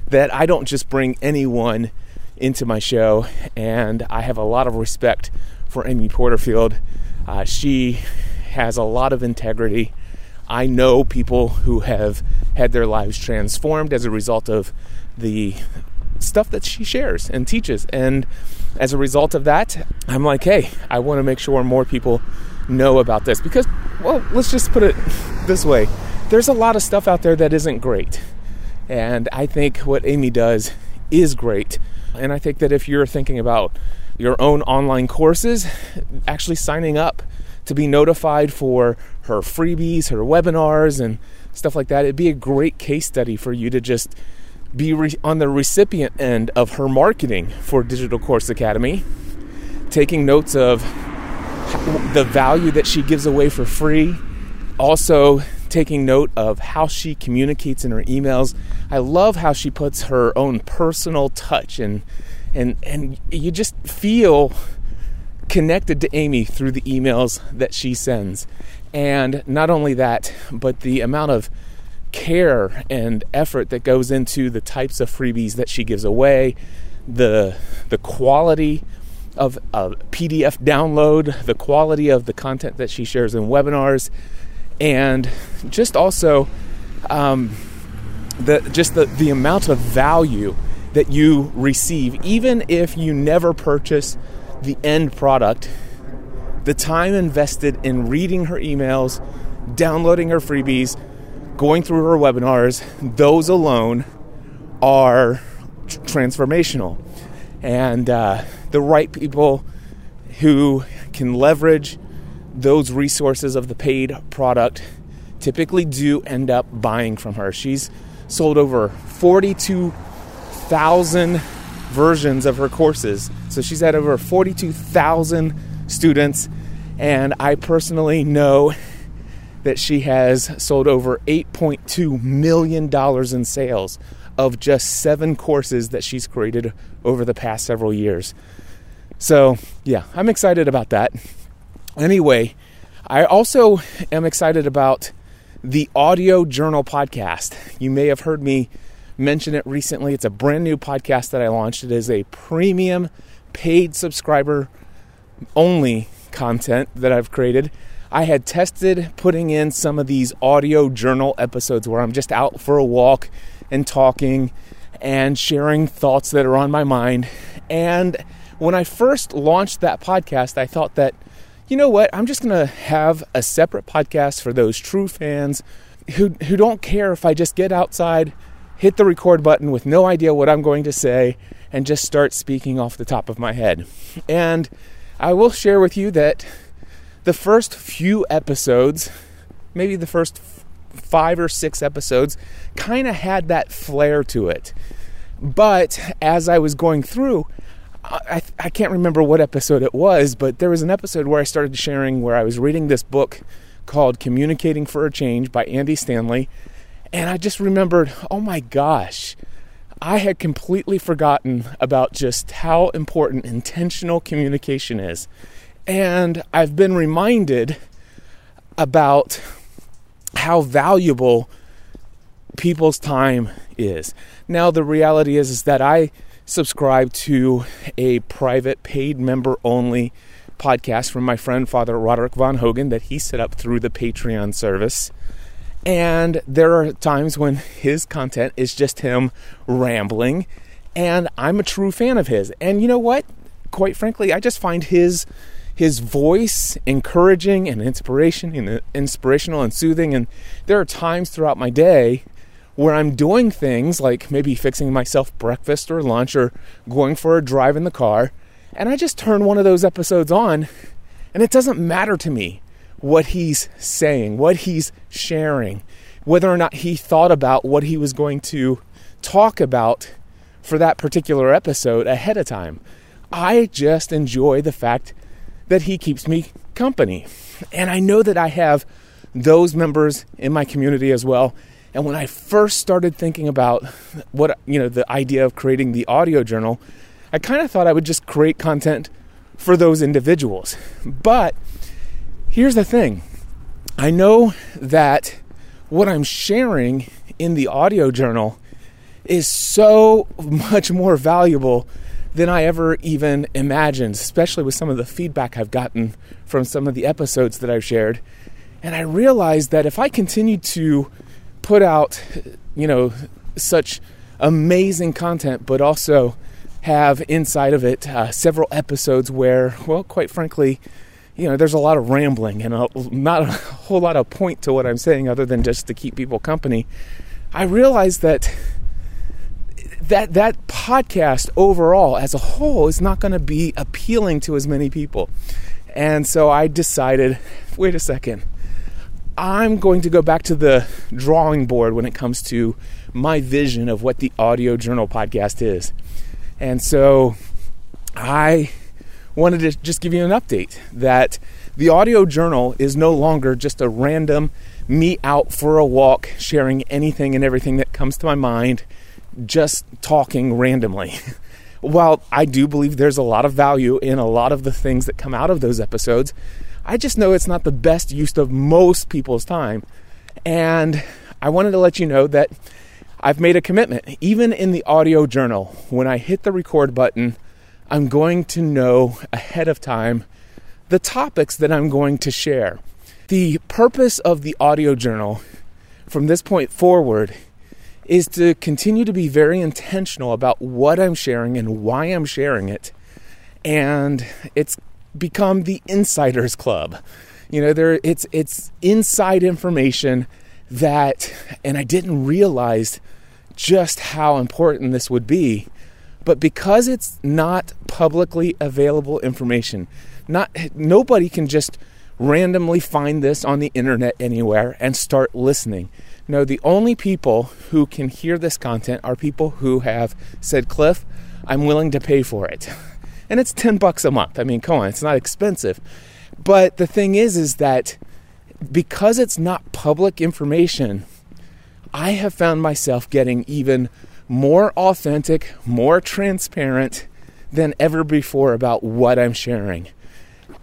Speaker 3: that I don't just bring anyone into my show, and I have a lot of respect for Amy Porterfield. Uh, she has a lot of integrity. I know people who have had their lives transformed as a result of the stuff that she shares and teaches. And as a result of that, I'm like, hey, I want to make sure more people know about this because, well, let's just put it this way there's a lot of stuff out there that isn't great. And I think what Amy does is great. And I think that if you're thinking about your own online courses, actually signing up to be notified for her freebies, her webinars, and stuff like that, it'd be a great case study for you to just be re- on the recipient end of her marketing for Digital Course Academy, taking notes of the value that she gives away for free, also taking note of how she communicates in her emails. I love how she puts her own personal touch and and and you just feel connected to Amy through the emails that she sends. And not only that, but the amount of care and effort that goes into the types of freebies that she gives away, the the quality of a PDF download, the quality of the content that she shares in webinars, and just also um, the just the, the amount of value that you receive, even if you never purchase the end product, the time invested in reading her emails, downloading her freebies, going through her webinars, those alone are transformational. And uh, the right people who can leverage those resources of the paid product typically do end up buying from her. She's sold over 42,000 versions of her courses. So she's had over 42,000 students. And I personally know that she has sold over $8.2 million in sales of just seven courses that she's created over the past several years. So, yeah, I'm excited about that. Anyway, I also am excited about the Audio Journal podcast. You may have heard me mention it recently. It's a brand new podcast that I launched. It is a premium paid subscriber only content that I've created. I had tested putting in some of these audio journal episodes where I'm just out for a walk and talking and sharing thoughts that are on my mind. And when I first launched that podcast, I thought that, you know what, I'm just going to have a separate podcast for those true fans who, who don't care if I just get outside, hit the record button with no idea what I'm going to say, and just start speaking off the top of my head. And I will share with you that the first few episodes, maybe the first five or six episodes, kind of had that flair to it. But as I was going through, I, I can't remember what episode it was, but there was an episode where I started sharing where I was reading this book called Communicating for a Change by Andy Stanley. And I just remembered, oh my gosh, I had completely forgotten about just how important intentional communication is. And I've been reminded about how valuable people's time is. Now the reality is is that I subscribe to a private paid member only podcast from my friend Father Roderick Vonhögen that he set up through the Patreon service. And there are times when his content is just him rambling and I'm a true fan of his. And you know what? Quite frankly, I just find his his voice encouraging and inspiration and inspirational and soothing and there are times throughout my day where I'm doing things like maybe fixing myself breakfast or lunch or going for a drive in the car and I just turn one of those episodes on and it doesn't matter to me what he's saying, what he's sharing, whether or not he thought about what he was going to talk about for that particular episode ahead of time. I just enjoy the fact that he keeps me company. And I know that I have those members in my community as well. And when I first started thinking about what, you know, the idea of creating the audio journal, I kind of thought I would just create content for those individuals. But here's the thing I know that what I'm sharing in the audio journal is so much more valuable than I ever even imagined, especially with some of the feedback I've gotten from some of the episodes that I've shared. And I realized that if I continue to put out, you know, such amazing content, but also have inside of it uh, several episodes where, well, quite frankly, you know, there's a lot of rambling and a, not a whole lot of point to what I'm saying other than just to keep people company. I realized that that that podcast overall as a whole is not going to be appealing to as many people. And so I decided, wait a second. I'm going to go back to the drawing board when it comes to my vision of what the audio journal podcast is. And so I wanted to just give you an update that the audio journal is no longer just a random me out for a walk sharing anything and everything that comes to my mind just talking randomly. (laughs) While I do believe there's a lot of value in a lot of the things that come out of those episodes, I just know it's not the best use of most people's time. And I wanted to let you know that I've made a commitment. Even in the audio journal, when I hit the record button, I'm going to know ahead of time the topics that I'm going to share. The purpose of the audio journal from this point forward is to continue to be very intentional about what I'm sharing and why I'm sharing it. And it's become the insiders club. You know, there it's it's inside information that and I didn't realize just how important this would be. But because it's not publicly available information, not nobody can just randomly find this on the internet anywhere and start listening. No, the only people who can hear this content are people who have said, Cliff, I'm willing to pay for it. (laughs) And it's 10 bucks a month. I mean, come on, it's not expensive. But the thing is, is that because it's not public information, I have found myself getting even more authentic, more transparent than ever before about what I'm sharing.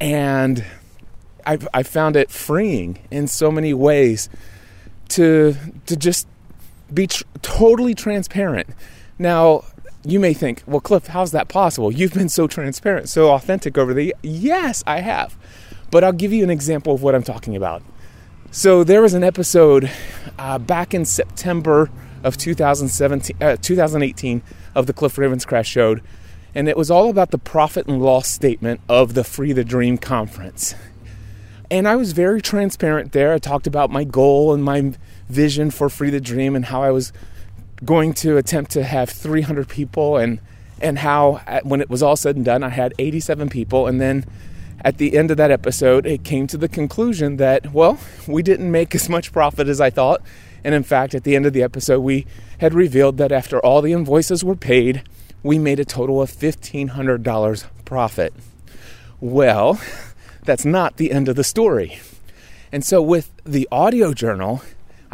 Speaker 3: And I've, I found it freeing in so many ways to, to just be tr- totally transparent. Now, you may think, well, Cliff, how's that possible? You've been so transparent, so authentic over the yes, I have. But I'll give you an example of what I'm talking about. So there was an episode uh, back in September of 2017, uh, 2018 of the Cliff Ravenscraft Show, and it was all about the profit and loss statement of the Free the Dream conference. And I was very transparent there. I talked about my goal and my vision for Free the Dream and how I was going to attempt to have 300 people and and how when it was all said and done I had 87 people. And then at the end of that episode it came to the conclusion that well we didn't make as much profit as I thought. And in fact at the end of the episode we had revealed that after all the invoices were paid we made a total of $1500 profit. Well (laughs) that's not the end of the story and so with the audio journal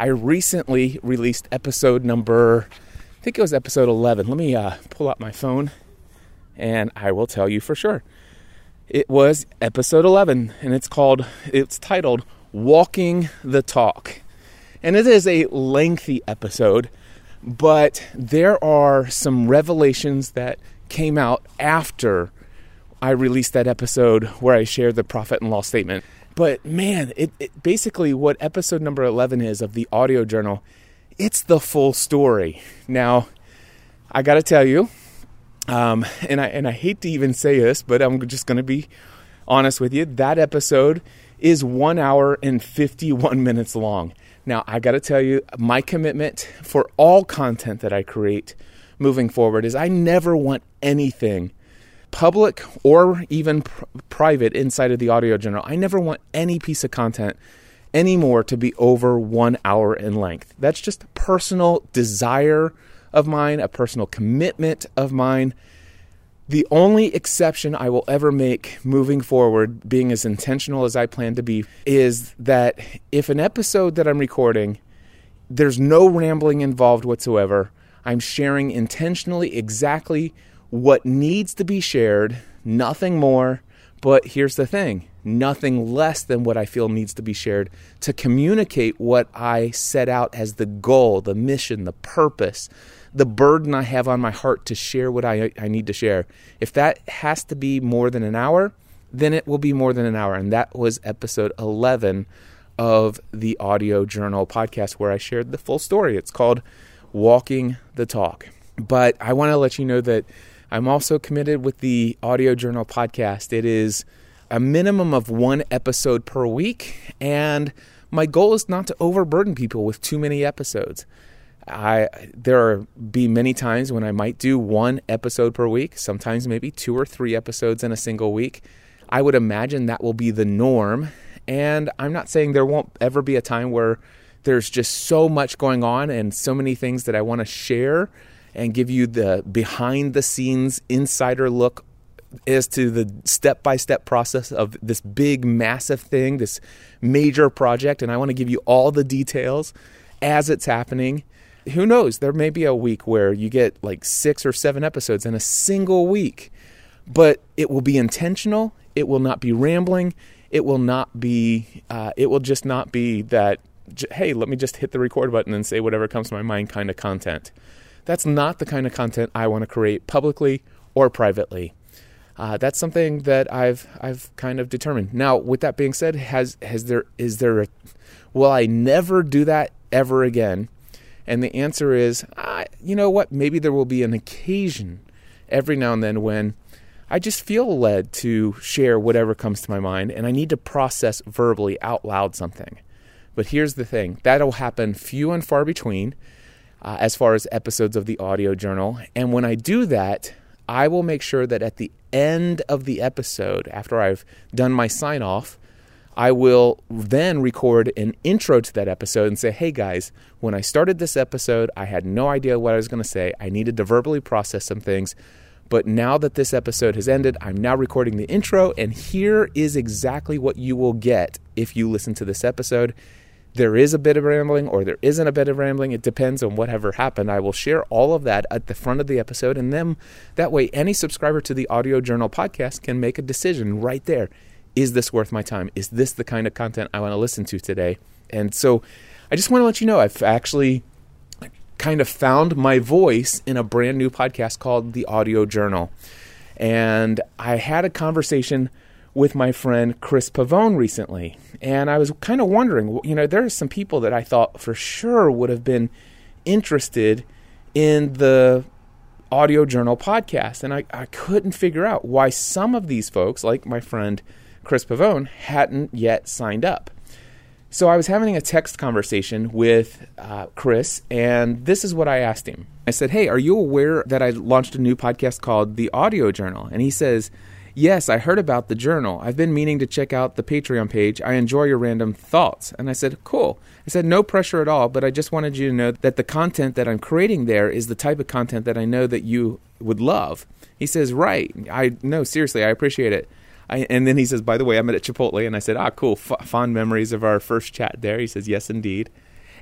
Speaker 3: I recently released episode number, I think it was episode 11. Let me uh, pull out my phone and I will tell you for sure. It was episode 11 and it's called, it's titled Walking the Talk. And it is a lengthy episode, but there are some revelations that came out after I released that episode where I shared the profit and loss statement. But man, it, it, basically what episode number 11 is of the audio journal, it's the full story. Now, I got to tell you, um, and I and I hate to even say this, but I'm just going to be honest with you. That episode is one hour and 51 (laughs) minutes long. Now, I got to tell you, my commitment for all content that I create moving forward is I never want anything public or even pr- private inside of the audio journal. I never want any piece of content anymore to be over one hour in length. That's just a personal desire of mine, a personal commitment of mine. The only exception I will ever make moving forward, being as intentional as I plan to be, is that if an episode that I'm recording, there's no rambling involved whatsoever, I'm sharing intentionally exactly what needs to be shared, nothing more. But here's the thing nothing less than what I feel needs to be shared to communicate what I set out as the goal, the mission, the purpose, the burden I have on my heart to share what I, I need to share. If that has to be more than an hour, then it will be more than an hour. And that was episode 11 of the Audio Journal podcast where I shared the full story. It's called Walking the Talk. But I want to let you know that I'm also committed with the Audio Journal podcast. It is a minimum of one episode per week, and my goal is not to overburden people with too many episodes. I there are be many times when I might do one episode per week, sometimes maybe two or three episodes in a single week. I would imagine that will be the norm, and I'm not saying there won't ever be a time where there's just so much going on and so many things that I want to share and give you the behind the scenes insider look as to the step by step process of this big, massive thing, this major project. And I want to give you all the details as it's happening. Who knows? There may be a week where you get like six or seven episodes in a single week, but it will be intentional. It will not be rambling. It will not be, uh, it will just not be that, hey, let me just hit the record button and say whatever comes to my mind kind of content. That's not the kind of content I want to create publicly or privately. Uh, that's something that I've I've kind of determined. Now, with that being said, has has there is there a, will I never do that ever again? And the answer is, uh, you know what? Maybe there will be an occasion every now and then when I just feel led to share whatever comes to my mind and I need to process verbally out loud something. But here's the thing that'll happen few and far between uh, as far as episodes of the audio journal. And when I do that, I will make sure that at the end of the episode, after I've done my sign off, I will then record an intro to that episode and say, hey guys, when I started this episode, I had no idea what I was going to say. I needed to verbally process some things. But now that this episode has ended, I'm now recording the intro, and here is exactly what you will get if you listen to this episode. There is a bit of rambling, or there isn't a bit of rambling. It depends on whatever happened. I will share all of that at the front of the episode, and then that way, any subscriber to the Audio Journal podcast can make a decision right there is this worth my time? Is this the kind of content I want to listen to today? And so I just want to let you know I've actually kind of found my voice in a brand new podcast called The Audio Journal. And I had a conversation with my friend Chris Pavone recently. And I was kind of wondering, you know, there are some people that I thought for sure would have been interested in the audio journal podcast. And I, I couldn't figure out why some of these folks, like my friend Chris Pavone hadn't yet signed up. So I was having a text conversation with uh, Chris, and this is what I asked him. I said, Hey, are you aware that I launched a new podcast called The Audio Journal? And he says, Yes, I heard about the journal. I've been meaning to check out the Patreon page. I enjoy your random thoughts. And I said, Cool. I said, No pressure at all, but I just wanted you to know that the content that I'm creating there is the type of content that I know that you would love. He says, Right. I no, seriously, I appreciate it. I, and then he says, by the way, I met at Chipotle. And I said, ah, cool. F- fond memories of our first chat there. He says, yes, indeed.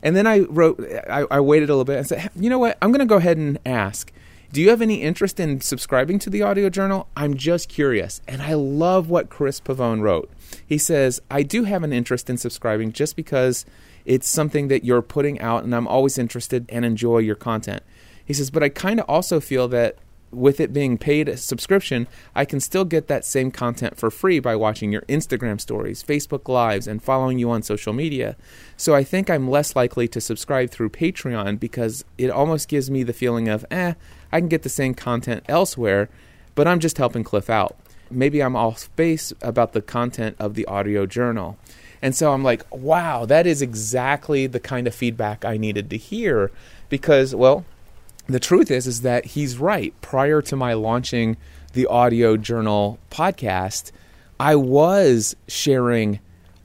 Speaker 3: And then I wrote, I, I waited a little bit and said, you know what? I'm going to go ahead and ask. Do you have any interest in subscribing to the audio journal? I'm just curious. And I love what Chris Pavone wrote. He says, I do have an interest in subscribing just because it's something that you're putting out and I'm always interested and enjoy your content. He says, but I kind of also feel that with it being paid subscription, I can still get that same content for free by watching your Instagram stories, Facebook Lives, and following you on social media. So I think I'm less likely to subscribe through Patreon because it almost gives me the feeling of, eh, I can get the same content elsewhere, but I'm just helping Cliff out. Maybe I'm off base about the content of the audio journal. And so I'm like, wow, that is exactly the kind of feedback I needed to hear because, well, the truth is is that he's right. Prior to my launching the audio journal podcast, I was sharing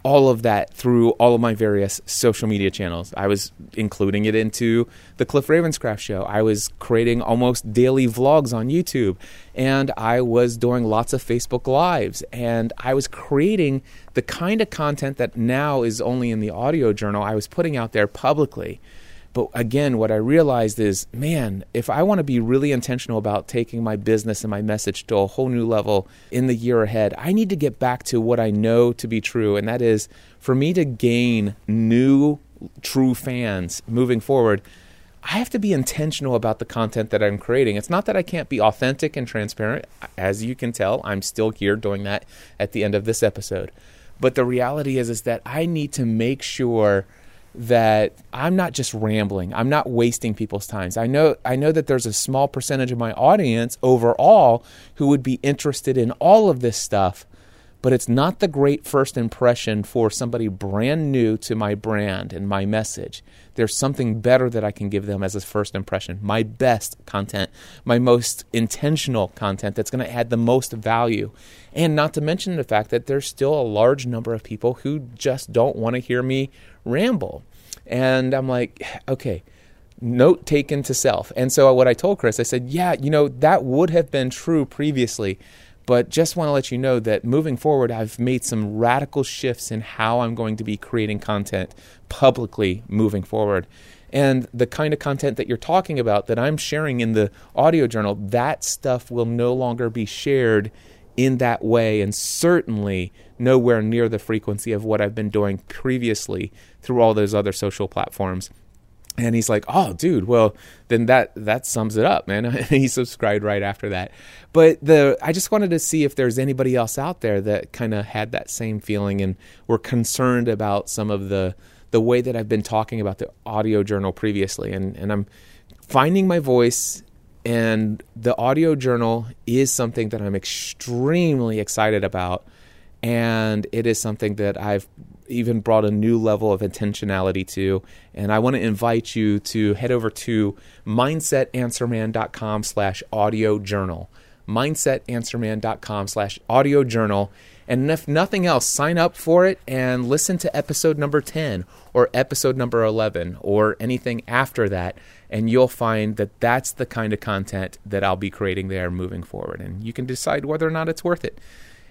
Speaker 3: all of that through all of my various social media channels. I was including it into the Cliff Ravenscraft show. I was creating almost daily vlogs on YouTube and I was doing lots of Facebook lives and I was creating the kind of content that now is only in the audio journal. I was putting out there publicly. But again, what I realized is, man, if I want to be really intentional about taking my business and my message to a whole new level in the year ahead, I need to get back to what I know to be true. And that is for me to gain new, true fans moving forward. I have to be intentional about the content that I'm creating. It's not that I can't be authentic and transparent. As you can tell, I'm still here doing that at the end of this episode. But the reality is is that I need to make sure that I'm not just rambling. I'm not wasting people's times. I know I know that there's a small percentage of my audience overall who would be interested in all of this stuff, but it's not the great first impression for somebody brand new to my brand and my message. There's something better that I can give them as a first impression. My best content, my most intentional content that's going to add the most value. And not to mention the fact that there's still a large number of people who just don't want to hear me ramble. And I'm like, okay, note taken to self. And so what I told Chris, I said, yeah, you know, that would have been true previously. But just want to let you know that moving forward, I've made some radical shifts in how I'm going to be creating content publicly moving forward. And the kind of content that you're talking about that I'm sharing in the audio journal, that stuff will no longer be shared in that way and certainly nowhere near the frequency of what I've been doing previously through all those other social platforms. And he's like, "Oh, dude, well, then that that sums it up, man." (laughs) He subscribed right after that. But the I just wanted to see if there's anybody else out there that kind of had that same feeling and were concerned about some of the the way that I've been talking about the audio journal previously. And, and I'm finding my voice, and the audio journal is something that I'm extremely excited about. And it is something that I've even brought a new level of intentionality to. And I want to invite you to head over to mindsetanswerman.com slash audio journal. Mindsetanswerman.com slash audio journal. And if nothing else, sign up for it and listen to episode number 10 or episode number 11 or anything after that. And you'll find that that's the kind of content that I'll be creating there moving forward. And you can decide whether or not it's worth it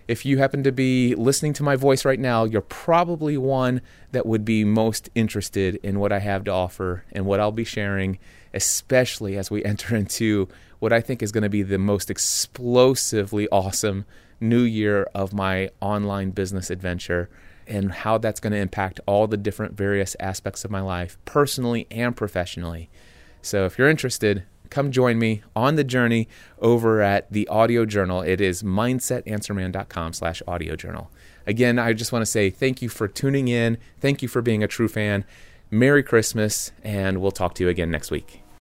Speaker 3: if you happen to be listening to my voice right now, you're probably one that would be most interested in what I have to offer and what I'll be sharing, especially as we (laughs) enter into what I think is going to be the most explosively awesome new year of my online business adventure and how that's going to impact all the different various aspects of my life, personally and professionally. So if you're interested, come join me on the journey over at the audio journal. It is mindsetanswerman.com slash audio journal. Again, I just want to say thank you for tuning in. Thank you for being a true fan. Merry Christmas, and we'll talk to you again next week.